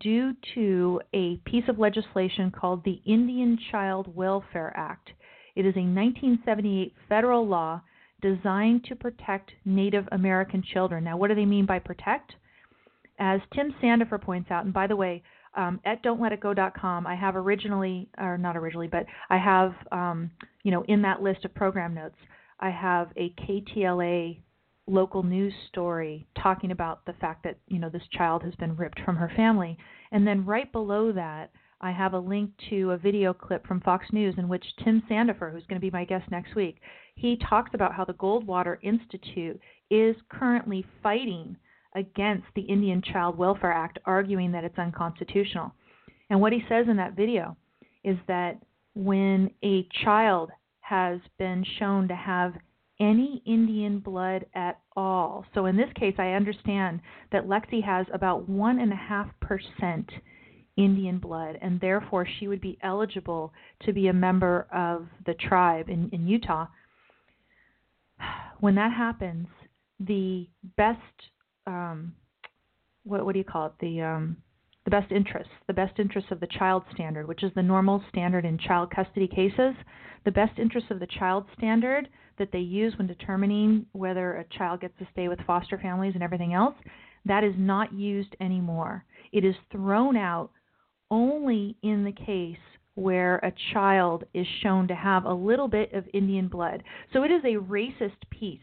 due to a piece of legislation called the Indian Child Welfare Act. It is a 1978 federal law designed to protect Native American children. Now, what do they mean by protect? As Tim Sandefur points out, and by the way, um, at don'tletitgo.com, I have originally, or not originally, but I have, um, you know, in that list of program notes, I have a KTLA local news story talking about the fact that you know this child has been ripped from her family and then right below that I have a link to a video clip from Fox News in which Tim Sandefur, who's going to be my guest next week, he talks about how the Goldwater Institute is currently fighting against the Indian Child Welfare Act, arguing that it's unconstitutional. And what he says in that video is that when a child has been shown to have any Indian blood at all. So in this case, I understand that Lexi has about 1.5% Indian blood, and therefore she would be eligible to be a member of the tribe in, in Utah. When that happens, the best, um, what, what do you call it? The um, the best interests, the best interests of the child standard, which is the normal standard in child custody cases, the best interests of the child standard that they use when determining whether a child gets to stay with foster families and everything else, that is not used anymore. It is thrown out only in the case where a child is shown to have a little bit of Indian blood. So it is a racist piece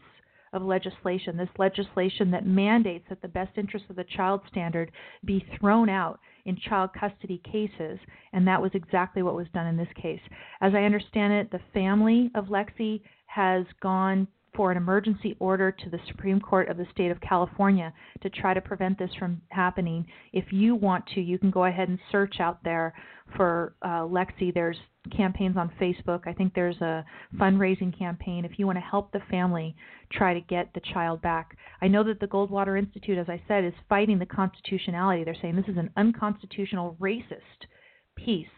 of legislation, this legislation that mandates that the best interests of the child standard be thrown out in child custody cases, and that was exactly what was done in this case. As I understand it, the family of Lexi has gone for an emergency order to the Supreme Court of the state of California to try to prevent this from happening. If you want to, you can go ahead and search out there for uh, Lexi. There's campaigns on Facebook. I think there's a fundraising campaign if you want to help the family try to get the child back. I know that the Goldwater Institute, as I said, is fighting the constitutionality. They're saying this is an unconstitutional, racist piece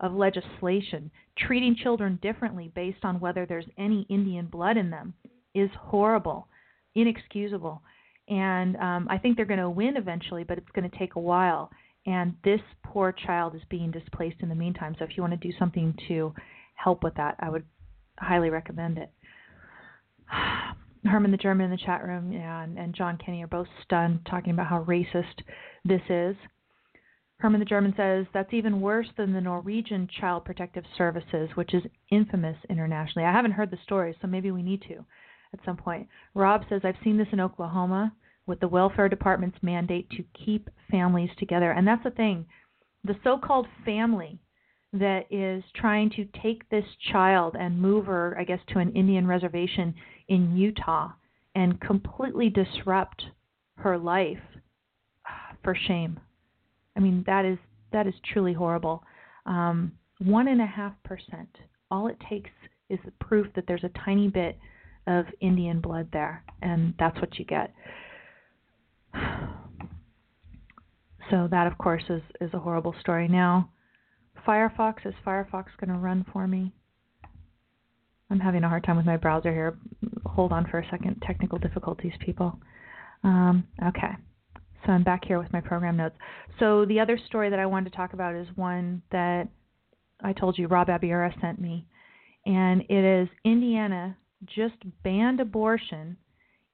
of legislation. Treating children differently based on whether there's any Indian blood in them is horrible, inexcusable. And um, I think they're going to win eventually, but it's going to take a while. And this poor child is being displaced in the meantime. So if you want to do something to help with that, I would highly recommend it. Herman the German in the chat room and, and John Kenny are both stunned talking about how racist this is. Herman the German says that's even worse than the Norwegian Child Protective Services, which is infamous internationally. I haven't heard the story, so maybe we need to at some point. Rob says, I've seen this in Oklahoma with the welfare department's mandate to keep families together. And that's the thing the so called family that is trying to take this child and move her, I guess, to an Indian reservation in Utah and completely disrupt her life ah, for shame. I mean, that is that is truly horrible. Um, one and a half percent. All it takes is the proof that there's a tiny bit of Indian blood there, and that's what you get. So that, of course, is is a horrible story. Now, Firefox is Firefox going to run for me? I'm having a hard time with my browser here. Hold on for a second. Technical difficulties, people. Um, okay. So I'm back here with my program notes. So the other story that I wanted to talk about is one that I told you Rob Abiura sent me, and it is Indiana just banned abortion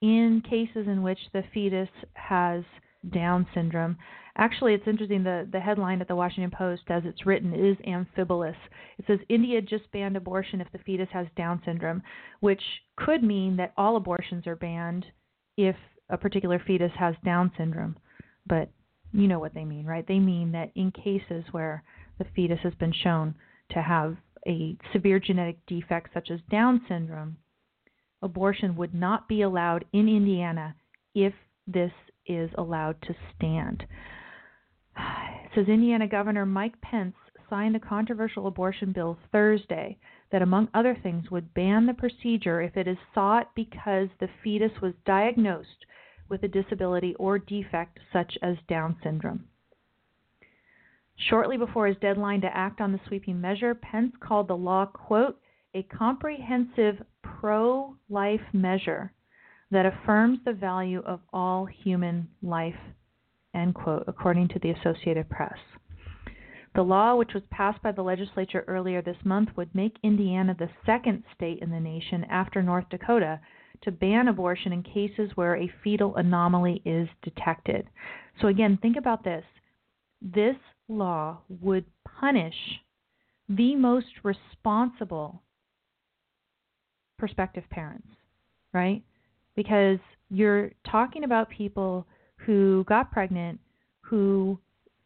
in cases in which the fetus has Down syndrome. Actually, it's interesting. The, the headline at the Washington Post, as it's written, is amphibolous. It says India just banned abortion if the fetus has Down syndrome, which could mean that all abortions are banned if a particular fetus has Down syndrome. But you know what they mean, right? They mean that in cases where the fetus has been shown to have a severe genetic defect such as Down syndrome, abortion would not be allowed in Indiana if this is allowed to stand. It says Indiana Governor Mike Pence signed a controversial abortion bill Thursday that, among other things, would ban the procedure if it is sought because the fetus was diagnosed with a disability or defect such as Down syndrome. Shortly before his deadline to act on the sweeping measure, Pence called the law, quote, a comprehensive pro life measure that affirms the value of all human life, end quote, according to the Associated Press. The law, which was passed by the legislature earlier this month, would make Indiana the second state in the nation after North Dakota to ban abortion in cases where a fetal anomaly is detected. So, again, think about this. This law would punish the most responsible prospective parents, right? Because you're talking about people who got pregnant who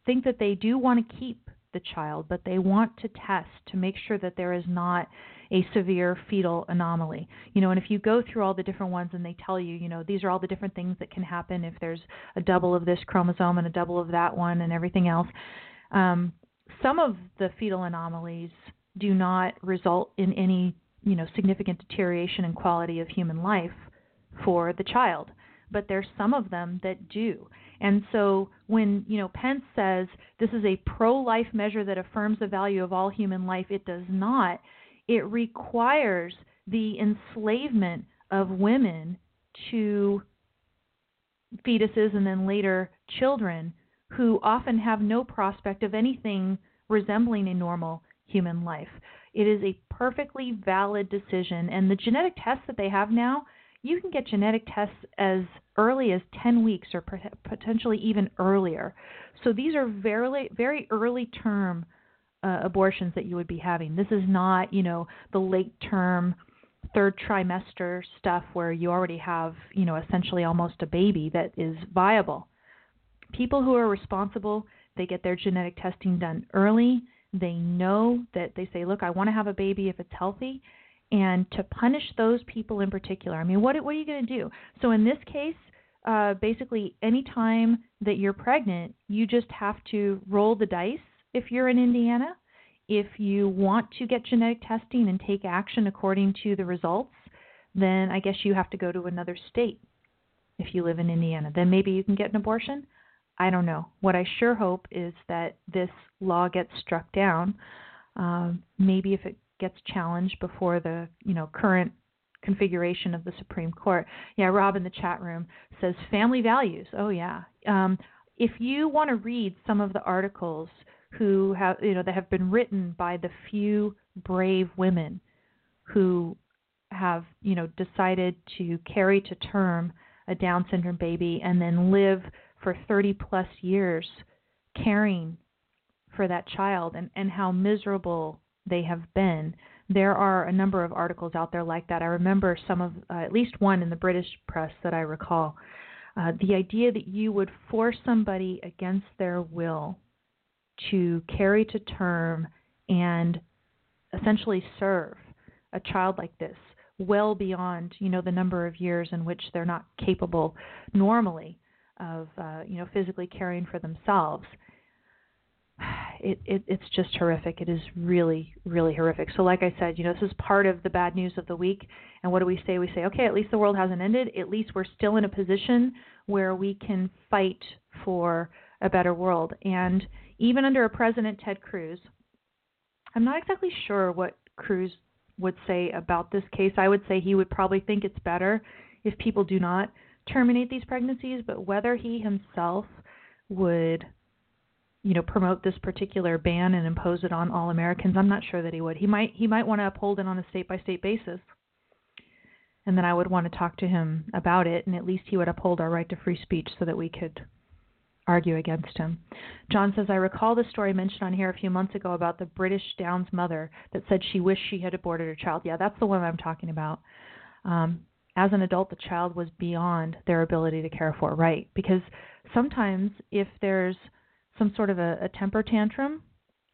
think that they do want to keep the child, but they want to test to make sure that there is not a severe fetal anomaly. You know, and if you go through all the different ones and they tell you, you know, these are all the different things that can happen if there's a double of this chromosome and a double of that one and everything else. Um, some of the fetal anomalies do not result in any, you know, significant deterioration in quality of human life for the child, but there's some of them that do. And so when, you know, Pence says this is a pro-life measure that affirms the value of all human life, it does not it requires the enslavement of women to fetuses and then later children who often have no prospect of anything resembling a normal human life. It is a perfectly valid decision, and the genetic tests that they have now, you can get genetic tests as early as 10 weeks or potentially even earlier. So these are very, very early term uh, abortions that you would be having. This is not, you know, the late term third trimester stuff where you already have, you know, essentially almost a baby that is viable. People who are responsible, they get their genetic testing done early. They know that they say, "Look, I want to have a baby if it's healthy." And to punish those people in particular, I mean, what what are you going to do? So in this case, uh, basically, any time that you're pregnant, you just have to roll the dice if you're in Indiana. If you want to get genetic testing and take action according to the results, then I guess you have to go to another state if you live in Indiana. Then maybe you can get an abortion. I don't know. What I sure hope is that this law gets struck down. Um, maybe if it gets challenged before the you know current configuration of the Supreme Court. Yeah, Rob in the chat room says family values. Oh yeah. Um, if you want to read some of the articles who have you know that have been written by the few brave women who have you know decided to carry to term a down syndrome baby and then live for 30 plus years caring for that child and and how miserable they have been. There are a number of articles out there like that. I remember some of uh, at least one in the british press that i recall. Uh, the idea that you would force somebody against their will to carry to term and essentially serve a child like this well beyond you know the number of years in which they're not capable normally of uh, you know physically caring for themselves it, it it's just horrific. It is really really horrific. So like i said you know this is part of the bad news of the week. And what do we say? We say okay at least the world hasn't ended. At least we're still in a position where we can fight for a better world. And even under a President Ted Cruz. I'm not exactly sure what Cruz would say about this case. I would say he would probably think it's better if people do not terminate these pregnancies, but whether he himself would you know promote this particular ban and impose it on all Americans, I'm not sure that he would. He might he might want to uphold it on a state by state basis. And then I would want to talk to him about it and at least he would uphold our right to free speech so that we could argue against him. John says, I recall the story mentioned on here a few months ago about the British Downs mother that said she wished she had aborted her child. Yeah, that's the one I'm talking about. Um, as an adult, the child was beyond their ability to care for, right? Because sometimes if there's some sort of a, a temper tantrum,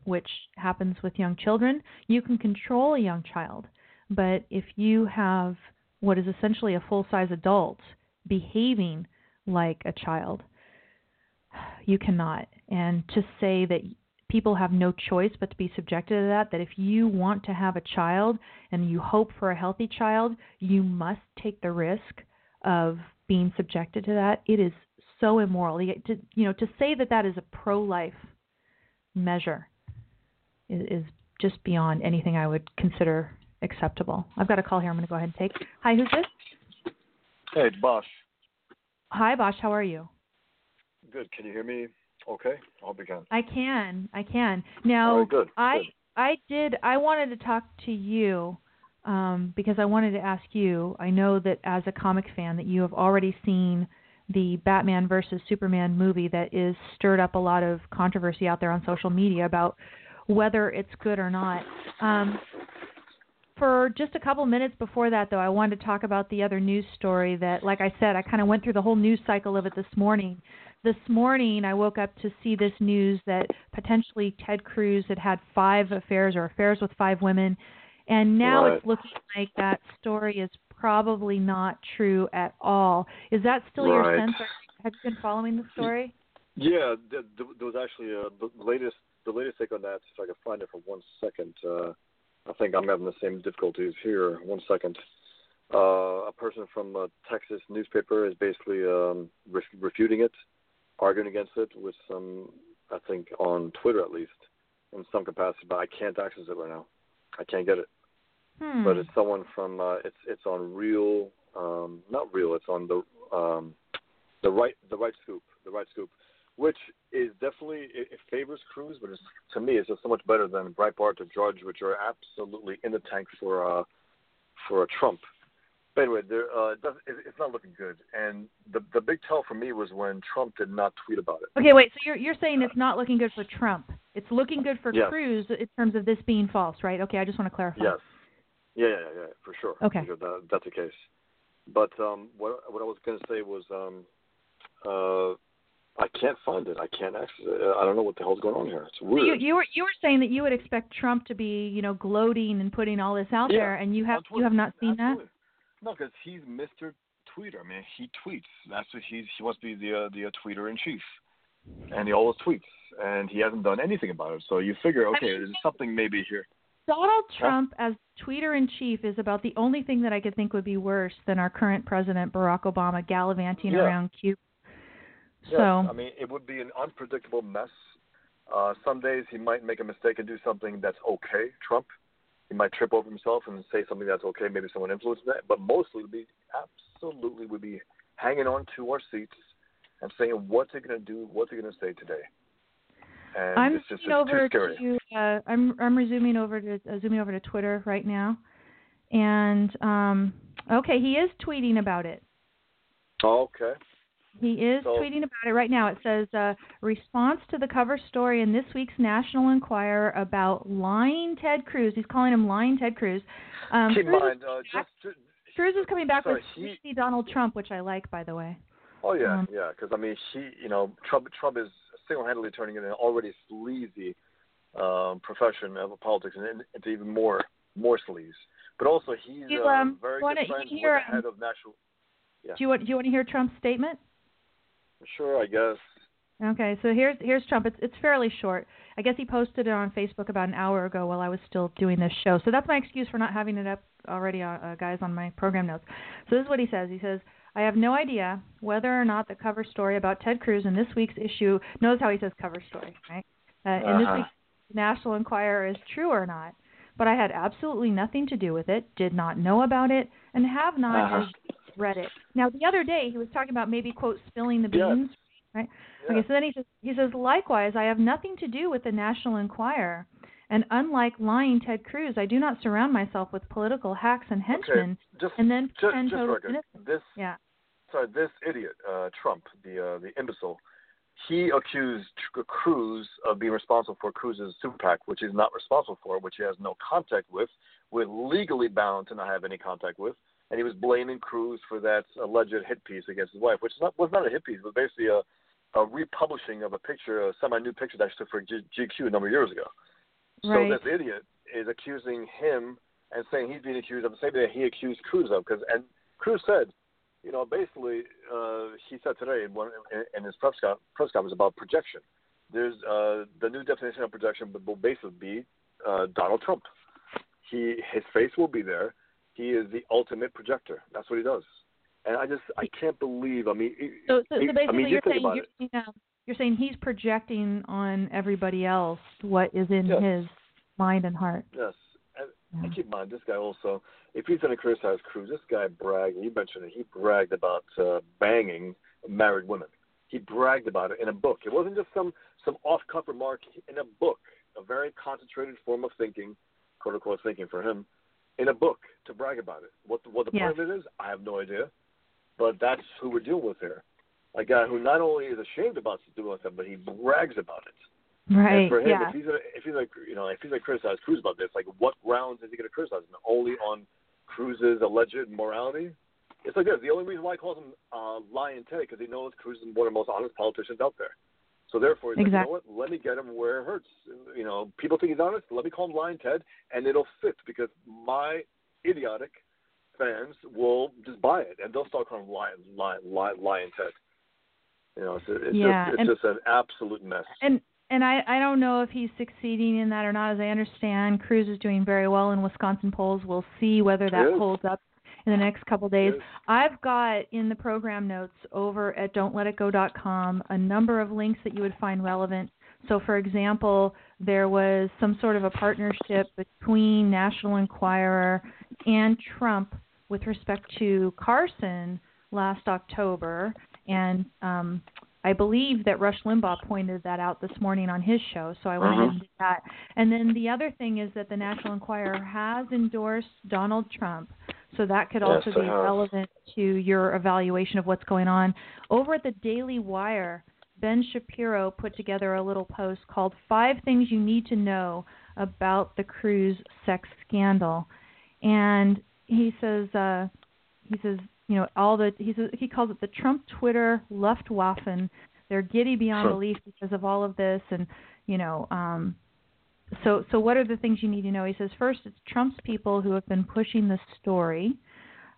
which happens with young children, you can control a young child. But if you have what is essentially a full size adult behaving like a child, you cannot. And to say that people have no choice but to be subjected to that, that if you want to have a child and you hope for a healthy child, you must take the risk of being subjected to that. It is so immoral. To, you know, to say that that is a pro-life measure is, is just beyond anything I would consider acceptable. I've got a call here. I'm going to go ahead and take. Hi, who's this? Hey, Bosch. Hi, Bosch. How are you? Good. Can you hear me? Okay. I hope you can. I can. I can. Now, right, good, I good. I did. I wanted to talk to you um, because I wanted to ask you. I know that as a comic fan, that you have already seen the Batman versus Superman movie that is stirred up a lot of controversy out there on social media about whether it's good or not. Um, for just a couple minutes before that, though, I wanted to talk about the other news story that, like I said, I kind of went through the whole news cycle of it this morning. This morning, I woke up to see this news that potentially Ted Cruz had had five affairs or affairs with five women, and now it's looking like that story is probably not true at all. Is that still right. your sense? Have you been following the story? Yeah, there was actually uh, the latest the latest take on that. If I can find it for one second. Uh, I think I'm having the same difficulties here. One second. Uh, a person from a Texas newspaper is basically um, ref- refuting it, arguing against it with some, I think, on Twitter at least, in some capacity. But I can't access it right now. I can't get it. Hmm. But it's someone from. Uh, it's it's on real. Um, not real. It's on the um, the right the right scoop. The right scoop which is definitely it, it favors Cruz, but it's, to me it's just so much better than Breitbart or Drudge, which are absolutely in the tank for uh, for a Trump. But anyway, there, uh, it it, it's not looking good. And the the big tell for me was when Trump did not tweet about it. Okay, wait. So you're you're saying it's not looking good for Trump. It's looking good for Yes. Cruz in terms of this being false, right? Okay, I just want to clarify. Yes. Yeah, yeah, yeah, for sure. Okay. Because that, that's the case. But um, what what I was going to say was um, uh, I can't find it. I can't access it. I don't know what the hell's going on here. It's weird. you, you were you were saying that you would expect Trump to be, you know, gloating and putting all this out Yeah, there, and you have you have not seen Absolutely. No, because he's Mr. Tweeter. I mean, he tweets. That's what he's. He wants to be the uh, the uh, tweeter in chief, and he always tweets, and he hasn't done anything about it. So you figure, okay, mean, there's something maybe here. Donald Trump as tweeter in chief is about the only thing that I could think would be worse than our current president Barack Obama gallivanting Yeah. around Cuba. Yes, So I mean, it would be an unpredictable mess. Uh, some days he might make a mistake and do something that's okay, Trump. He might trip over himself and say something that's okay. Maybe someone influenced that, but mostly would be absolutely would be hanging on to our seats and saying, "What's he going to do? What's he going to say today?" And I'm it's just it's over to uh, I'm I'm resuming over to uh, zooming over to Twitter right now, and um, okay, he is tweeting about it. Okay. He is So- tweeting about it right now. It says uh, response to the cover story in this week's National Enquirer about lying Ted Cruz. He's calling him lying Ted Cruz. Um, Keep Cruz, mind, uh, back- just Cruz is coming back sorry, with he- Donald Trump, which I like, by the way. Oh yeah, Um, yeah. Because I mean, he, you know, Trump, Trump is single-handedly turning it an already sleazy um, profession of politics and into even more, more sleaze. But also, he's You, uh, um, very wanna- good friends you with hear, the head of national. Yeah. Do you want do you want to hear Trump's statement? Sure, I guess. Okay, so here's here's Trump. It's it's fairly short. I guess he posted it on Facebook about an hour ago while I was still doing this show. So that's my excuse for not having it up already, uh, uh, guys, on my program notes. So this is what he says. He says, "I have no idea whether or not the cover story about Ted Cruz in this week's issue. knows how he says cover story, right? Uh, in this Uh-huh. week's National Enquirer is true or not. But I had absolutely nothing to do with it. Did not know about it, and have not Uh-huh. read it. Now the other day he was talking about maybe quote spilling the Yes. beans, right? Yeah. Okay, so then he says, he says, likewise, I have nothing to do with the National Enquirer, and unlike lying Ted Cruz, I do not surround myself with political hacks and henchmen, Okay, just and then just, pretend just innocent. This Yeah. Sorry, this idiot, uh, Trump, the uh, the imbecile, he accused Cruz of being responsible for Cruz's super PAC, which he's not responsible for, which he has no contact with, we're legally bound to not have any contact with, and he was blaming Cruz for that alleged hit piece against his wife, which is not, was not a hit piece, but basically a a republishing of a picture, a semi-new picture that I took for G- GQ a number of years ago. Right. So this idiot is accusing him and saying he's being accused of the same thing that he accused Cruz of. Because and Cruz said, you know, basically uh, he said today in, one, in his press, con- press conference about projection. There's uh, the new definition of projection will basically be uh, Donald Trump. He his face will be there. He is the ultimate projector. That's what he does. And I just I can't believe. I mean, so, so, so basically, I mean, you're saying you're, you know, you're saying he's projecting on everybody else what is in Yes. his mind and heart. Yes. And, keep in mind, this guy also, if he's going to criticize Cruz, this guy bragged, you mentioned it, he bragged about uh, banging married women. He bragged about it in a book. It wasn't just some, some off cuff remark in a book, a very concentrated form of thinking, quote unquote thinking for him, in a book to brag about it. What the, what the Yeah. point of it is, I have no idea. But that's who we're dealing with here. A guy who not only is ashamed about doing something, but he brags about it. Right. And for him, yeah. if he's gonna, if he's like, you know, if he's gonna criticize Cruz about this, like, what grounds is he gonna criticize him? Only on Cruz's alleged morality? It's like this. The only reason why he calls him uh, lying Ted because he knows Cruz is one of the most honest politicians out there. So therefore, he's Exactly. like, you know what? Let me get him where it hurts. You know, people think he's honest. Let me call him lying Ted, and it'll fit because my idiotic fans will just buy it, and they'll start calling him lying, lying, lying, lying Ted. You know, it's, it's Yeah, just it's and- just an absolute mess. And and I I don't know if he's succeeding in that or not. As I understand, Cruz is doing very well in Wisconsin polls. We'll see whether that He is. holds up in the next couple days. Yes. I've got in the program notes over at don'tletitgo.com a number of links that you would find relevant. So, for example, there was some sort of a partnership between National Enquirer and Trump with respect to Carson last October, and um, I believe that Rush Limbaugh pointed that out this morning on his show. So I went did that. And then the other thing is that the National Enquirer has endorsed Donald Trump, so that could also Yes, be relevant to your evaluation of what's going on. Over at the Daily Wire, Ben Shapiro put together a little post called Five Things You Need to Know About the Cruz Sex Scandal. And he says, uh, he says, you know, all the, he says, he calls it the Trump Twitter Luftwaffen. They're giddy beyond Huh. belief because of all of this. And, you know, um, so, so what are the things you need to know? He says, first, it's Trump's people who have been pushing the story.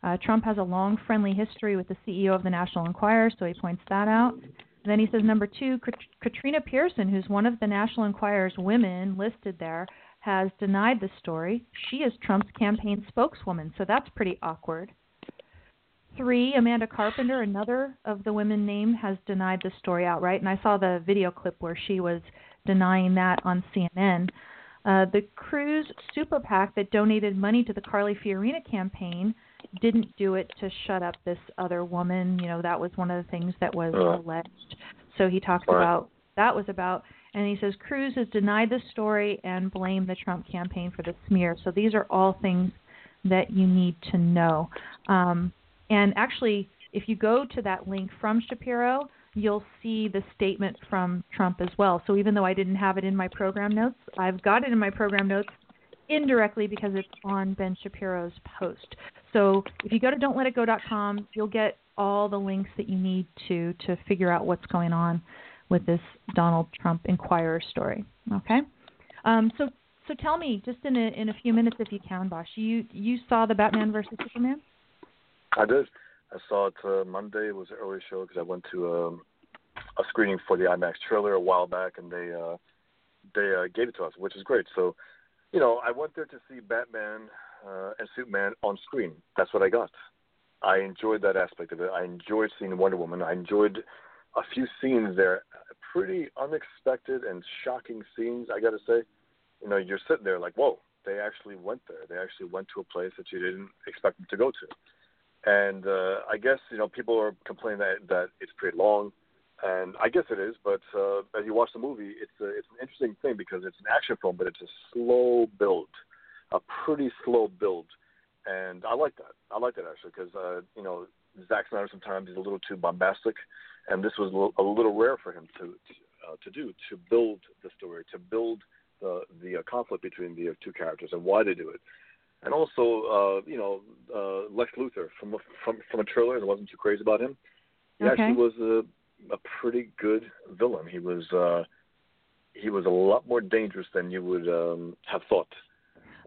Uh, Trump has a long friendly history with the CEO of the National Enquirer, so he points that out. Then he says, number two, Kat- Katrina Pearson, who's one of the National Enquirer's women listed there, has denied the story. She is Trump's campaign spokeswoman, so that's pretty awkward. Three, Amanda Carpenter, another of the women named, has denied the story outright, and I saw the video clip where she was denying that on CNN. Uh, the Cruz super PAC that donated money to the Carly Fiorina campaign didn't do it to shut up this other woman. You know, that was one of the things that was Uh. alleged. So he talks Right. about that was about, and he says Cruz has denied the story and blamed the Trump campaign for the smear. So these are all things that you need to know. Um, and actually, if you go to that link from Shapiro, you'll see the statement from Trump as well. So even though I didn't have it in my program notes, I've got it in my program notes indirectly because it's on Ben Shapiro's post. So if you go to don'tletitgo.com, you'll get all the links that you need to to figure out what's going on with this Donald Trump Enquirer story. Okay, um, so so tell me just in a in a few minutes if you can, Bosch. You you saw the Batman versus Superman? I did. I saw it uh, Monday. It was an early show because I went to um, a screening for the IMAX trailer a while back, and they uh, they uh, gave it to us, which is great. So, you know, I went there to see Batman uh, and Superman on screen. That's what I got. I enjoyed that aspect of it. I enjoyed seeing Wonder Woman. I enjoyed a few scenes there, pretty unexpected and shocking scenes. I got to say, you know, you're sitting there like, whoa, they actually went there. They actually went to a place that you didn't expect them to go to. And uh, I guess you know people are complaining that that it's pretty long, and I guess it is. But uh, as you watch the movie, it's a, it's an interesting thing because it's an action film, but it's a slow build, a pretty slow build, and I like that. I like that actually because uh, you know Zack Snyder sometimes is a little too bombastic, and this was a little, a little rare for him to to, uh, to do to build the story, to build the the uh, conflict between the two characters and why they do it and also uh, you know uh, Lex Luthor from a, from from a trailer. I wasn't too crazy about him. He Okay. actually was uh, a pretty good villain. He was uh, he was a lot more dangerous than you would um, have thought.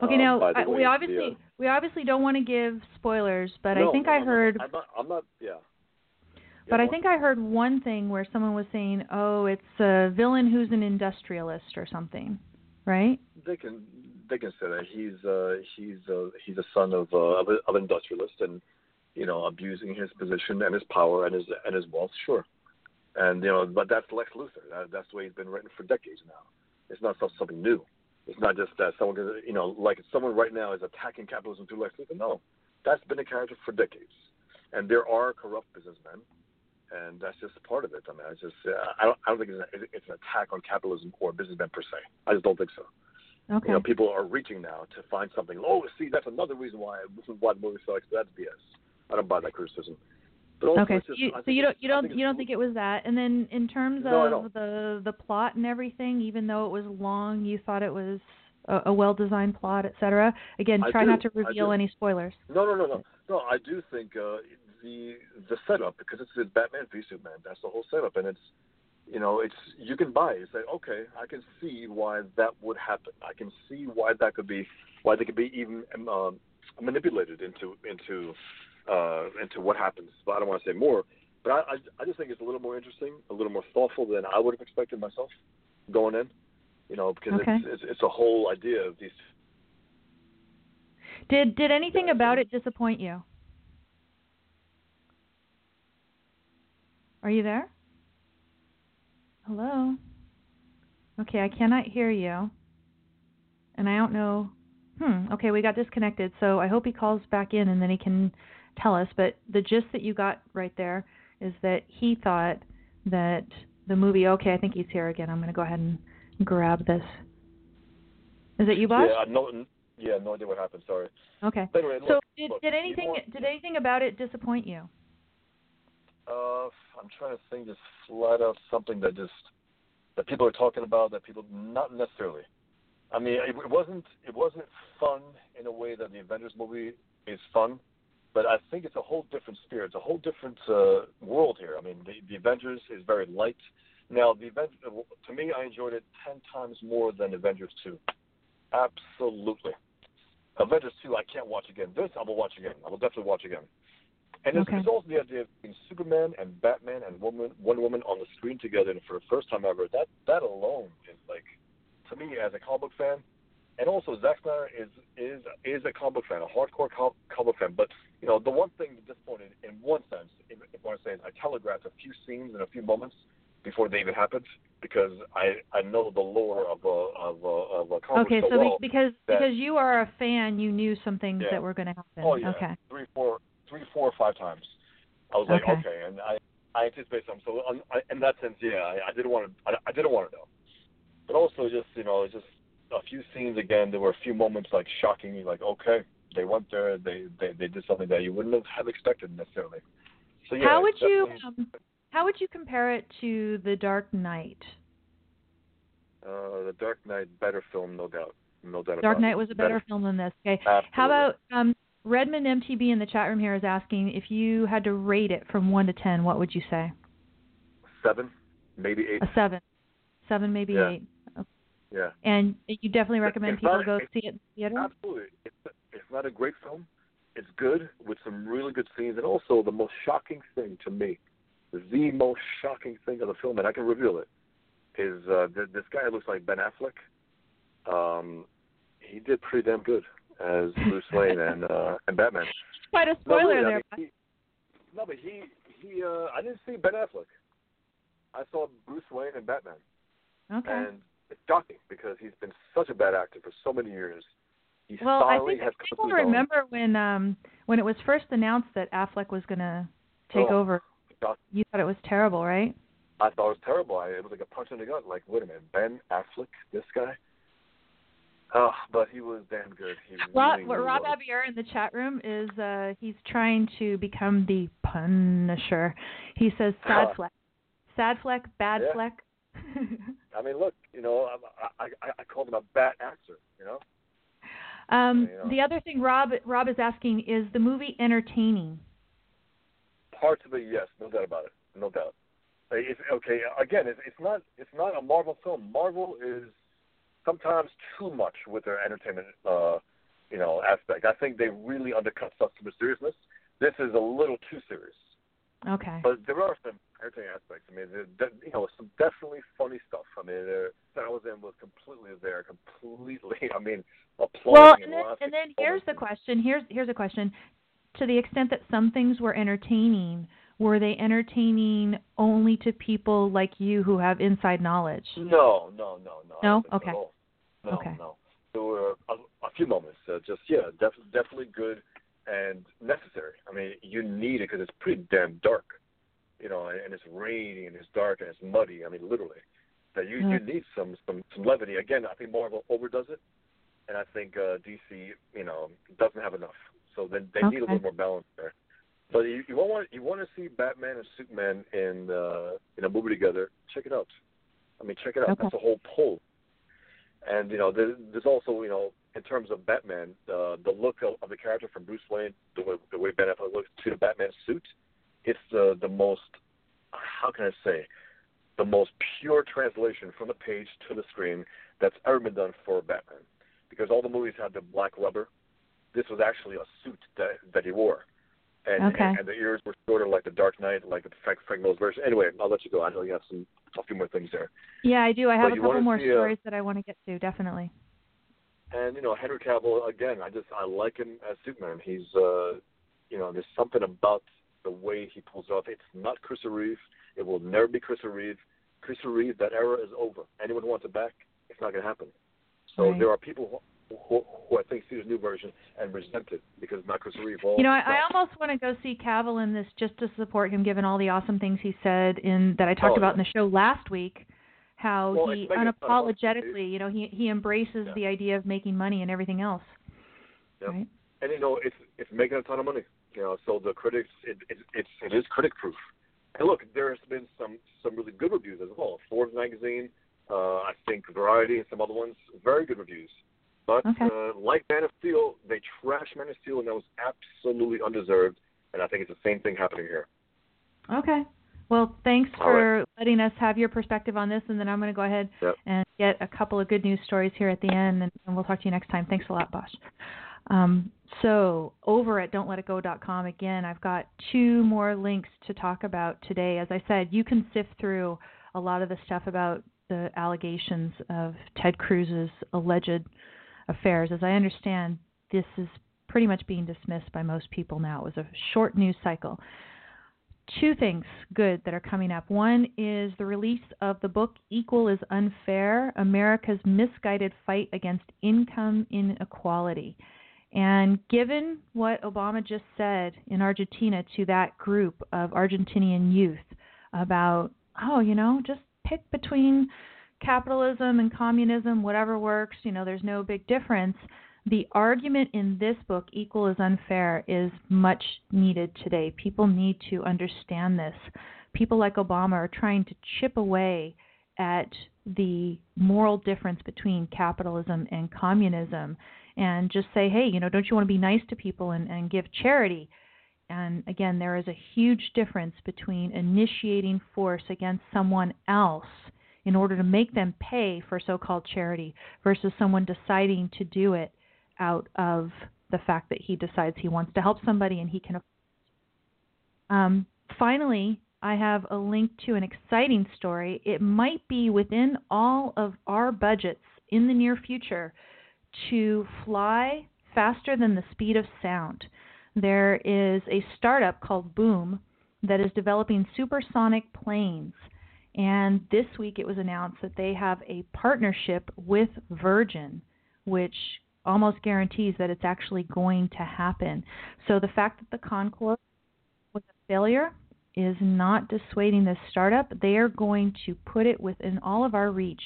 Okay, um, now I, we obviously the, uh, we obviously don't want to give spoilers, but no, I think no, I heard I'm not. I'm not yeah. But Yeah, I think I heard one thing where someone was saying, "Oh, it's a villain who's an industrialist or something," right? they can can say that he's uh, he's uh, he's a son of uh, of, of an industrialist and you know abusing his position and his power and his and his wealth. Sure, and you know, but that's Lex Luthor. That, that's the way he's been written for decades now. It's not something new. It's not just that someone, you know, like someone right now is attacking capitalism through Lex Luthor. No, that's been a character for decades, and there are corrupt businessmen, and that's just part of it. I mean, it's just uh, I don't I don't think it's, an, it's an attack on capitalism or businessmen per se. I just don't think so. Okay. You know, people are reaching now to find something. Oh, see, that's another reason why why the movie sucks. That's BS. I don't buy that criticism. But also, okay. So just, you, so you don't you don't you don't think it was that. And then in terms No, of the the plot and everything, even though it was long, you thought it was a, a well designed plot, et cetera. Again, try not to reveal any spoilers. No, no, no, no, no. I do think uh, the the setup because it's, it's Batman v Superman. That's the whole setup, and it's you know it's you can buy It's like okay, I can see why that would happen. I can see why that could be why they could be even um, manipulated into into uh, into what happens. But I don't want to say more. But I, I I just think it's a little more interesting, a little more thoughtful than I would have expected myself going in. You know, because Okay. it's, it's it's a whole idea of these Did did anything Yeah, about it disappoint you? Are you there? Hello. Okay, I cannot hear you. And I don't know. Hmm. Okay, we got disconnected. So I hope he calls back in and then he can tell us. But the gist that you got right there is that he thought that the movie. Okay, I think he's here again. I'm going to go ahead and grab this. Is it you, Bosch? Yeah, no, yeah, no idea what happened. Sorry. Okay. Anyway, So look, did look, did anything want- did anything about it disappoint you? Uh, I'm trying to think, just flat out something that just that people are talking about that people not necessarily. I mean, it, it wasn't it wasn't fun in a way that the Avengers movie is fun, but I think it's a whole different spirit, it's a whole different uh, world here. I mean, the, the Avengers is very light. Now, the event to me, I enjoyed it ten times more than Avengers two. Absolutely. Avengers two, I can't watch again. This I will watch again. I will definitely watch again. And it's, Okay. it's also the idea of being Superman and Batman and woman, Wonder Woman on the screen together, and for the first time ever, that that alone is like, to me as a comic book fan, and also Zack Snyder is is is a comic book fan, a hardcore com- comic book fan. But you know, the one thing that disappointed, in one sense, if, if I want to say, is I telegraphed a few scenes and a few moments before they even happened because I I know the lore of a of a of a comic Okay, book so so well. be- because that- because you are a fan, you knew some things Yeah. that were going to happen. Oh yeah, Okay. three, four, three, four or five times. I was like, Okay. okay, and I, I anticipate something. So um, I, in that sense, yeah, I, I didn't want to, I, I didn't want to know. But also, just you know, just a few scenes again. There were a few moments like shocking me, like okay, they went there, they they, they did something that you wouldn't have, expected necessarily. So yeah, how would you um, how would you compare it to The Dark Knight? Uh, the Dark Knight, better film, no doubt, no doubt. Dark Knight was a better film than this. Okay. Absolutely. How about um, Redmond MTB in the chat room here is asking if you had to rate it from one to ten, what would you say? seven, maybe eight? A seven, seven maybe Yeah. eight. Yeah. And you definitely recommend It's people not- go see it in the theater. Absolutely. It's, it's not a great film. It's good with some really good scenes, and also the most shocking thing to me, the most shocking thing of the film, and I can reveal it, is uh, th- this guy looks like Ben Affleck. Um, he did pretty damn good as Bruce Wayne and uh, and Batman. Quite a No, spoiler really, I there. mean, he, no, but he he uh, I didn't see Ben Affleck. I saw Bruce Wayne and Batman. okay. And it's shocking because he's been such a bad actor for so many years. He Well, I think people to his own. remember when um when it was first announced that Affleck was going to take Oh. over. You thought it was terrible, right? I thought it was terrible. I, it was like a punch in the gut. Like, wait a minute, Ben Affleck, this guy. Oh, but he was damn good. He Rob, really, what really Rob. Abier in the chat room is uh he's trying to become the Punisher. He says sad Huh. fleck, sad fleck, bad Yeah. fleck. I mean, look, you know, I, I I I called him a bat actor. You know. um, You know. the other thing Rob Rob is asking is the movie entertaining. Parts of it, yes, no doubt about it, no doubt. It's, okay, again, it's, it's not it's not a Marvel film. Marvel is sometimes too much with their entertainment, uh, you know, aspect. I think they really undercut the seriousness. This is a little too serious. Okay. But there are some entertaining aspects. I mean, there, you know, some definitely funny stuff. I mean, uh, Thousand was completely there, completely. I mean, applauding. Well, and, and then, and then here's the question. Here's here's a question. To the extent that some things were entertaining, were they entertaining only to people like you who have inside knowledge? No, no, no, no. No. Okay. No, okay. no. There were a, a few moments. Uh, just yeah, def- definitely good and necessary. I mean, you need it because it's pretty damn dark, you know, and, and it's rainy and it's dark and it's muddy. I mean, literally, that you mm. you need some some some levity. Again, I think Marvel overdoes it, and I think uh, DC, you know, doesn't have enough. So then they okay. need a little more balance there. But you, you want you want to see Batman and Superman in uh, in a movie together? Check it out. I mean, check it out. Okay. That's the whole pull. And you know, there's, there's also you know, in terms of Batman, uh, the look of, of the character from Bruce Wayne, the way, the way Ben Affleck looks to the Batman suit, it's the the most how can I say, the most pure translation from the page to the screen that's ever been done for Batman. Because all the movies had the black rubber, this was actually a suit that that he wore and, okay. and, and the ears were shorter like the Dark Knight, like the Frank, Frank Mills version. Anyway, I'll let you go. I know you have some a few more things there. Yeah, I do. I have but a couple more see, stories uh, that I want to get to. Definitely. And you know, Henry Cavill again. I just I like him as Superman. He's uh, you know, there's something about the way he pulls it off. It's not Chris Reeve. It will never be Chris Reeve. Chris Reeve, that era is over. Anyone who wants it back, it's not going to happen. So right. there are people who, who, I think see this new version and resent it because Chris Reeve. You know, I. I almost want to go see Cavill in this just to support him, given all the awesome things he said in that I talked Oh, about yeah. in the show last week. How Well, he it's making a ton of money, unapologetically, you know, he he embraces Yeah. the idea of making money and everything else. Yep. Right. and you know it's it's making a ton of money. You know, so the critics it it it's, it is critic proof. And look, there's been some some really good reviews as well. Forbes magazine, uh, I think Variety, and some other ones, very good reviews. But Okay. uh, like Man of Steel, they trash Man of Steel, and that was absolutely undeserved. And I think it's the same thing happening here. Okay. Well, thanks All for letting us have your perspective on this, and then I'm going to go ahead Yep. and get a couple of good news stories here at the end, and, and we'll talk to you next time. Thanks a lot, Bosch. Um, so over at don'tletitgo.com again, I've got two more links to talk about today. As I said, you can sift through a lot of the stuff about the allegations of Ted Cruz's alleged affairs. As I understand, this is pretty much being dismissed by most people now. It was a short news cycle two things good that are coming up. One is the release of the book Equal is Unfair America's Misguided Fight Against Income Inequality. And given what Obama just said in Argentina to that group of Argentinian youth about, oh, you know, just pick between capitalism and communism, whatever works, you know, there's no big difference the argument in this book, Equal is Unfair, is much needed today. People need to understand this. People like Obama are trying to chip away at the moral difference between capitalism and communism and just say, hey, you know, don't you want to be nice to people and, and give charity? And again, there is a huge difference between initiating force against someone else in order to make them pay for so called charity versus someone deciding to do it out of the fact that he decides he wants to help somebody and he can. Um, finally, I have a link to an exciting story. It might be within all of our budgets in the near future to fly faster than the speed of sound. There is a startup called Boom that is developing supersonic planes. And this week it was announced that they have a partnership with Virgin, which almost guarantees that it's actually going to happen. So the fact that the Concorde was a failure is not dissuading this startup. They are going to put it within all of our reach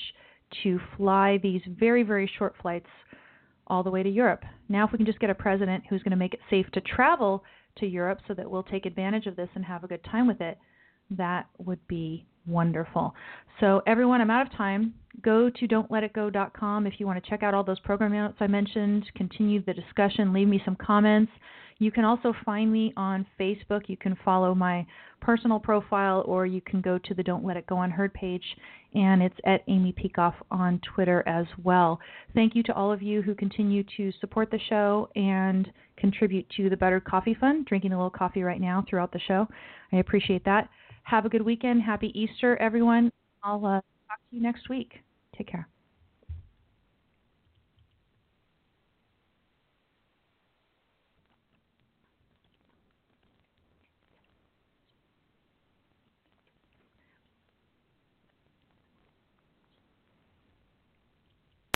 to fly these very, very short flights all the way to Europe. Now, if we can just get a president who's going to make it safe to travel to Europe so that we'll take advantage of this and have a good time with it, that would be wonderful. So, everyone, I'm out of time. Go to don'tletitgo.com if you want to check out all those program notes I mentioned, continue the discussion, leave me some comments. You can also find me on Facebook. You can follow my personal profile, or you can go to the Don't Let It Go Unheard page, and it's at Amy Peikoff on Twitter as well. Thank you to all of you who continue to support the show and contribute to the Better Coffee Fund, drinking a little coffee right now throughout the show. I appreciate that. Have a good weekend. Happy Easter, everyone. I'll uh, talk to you next week. Take care.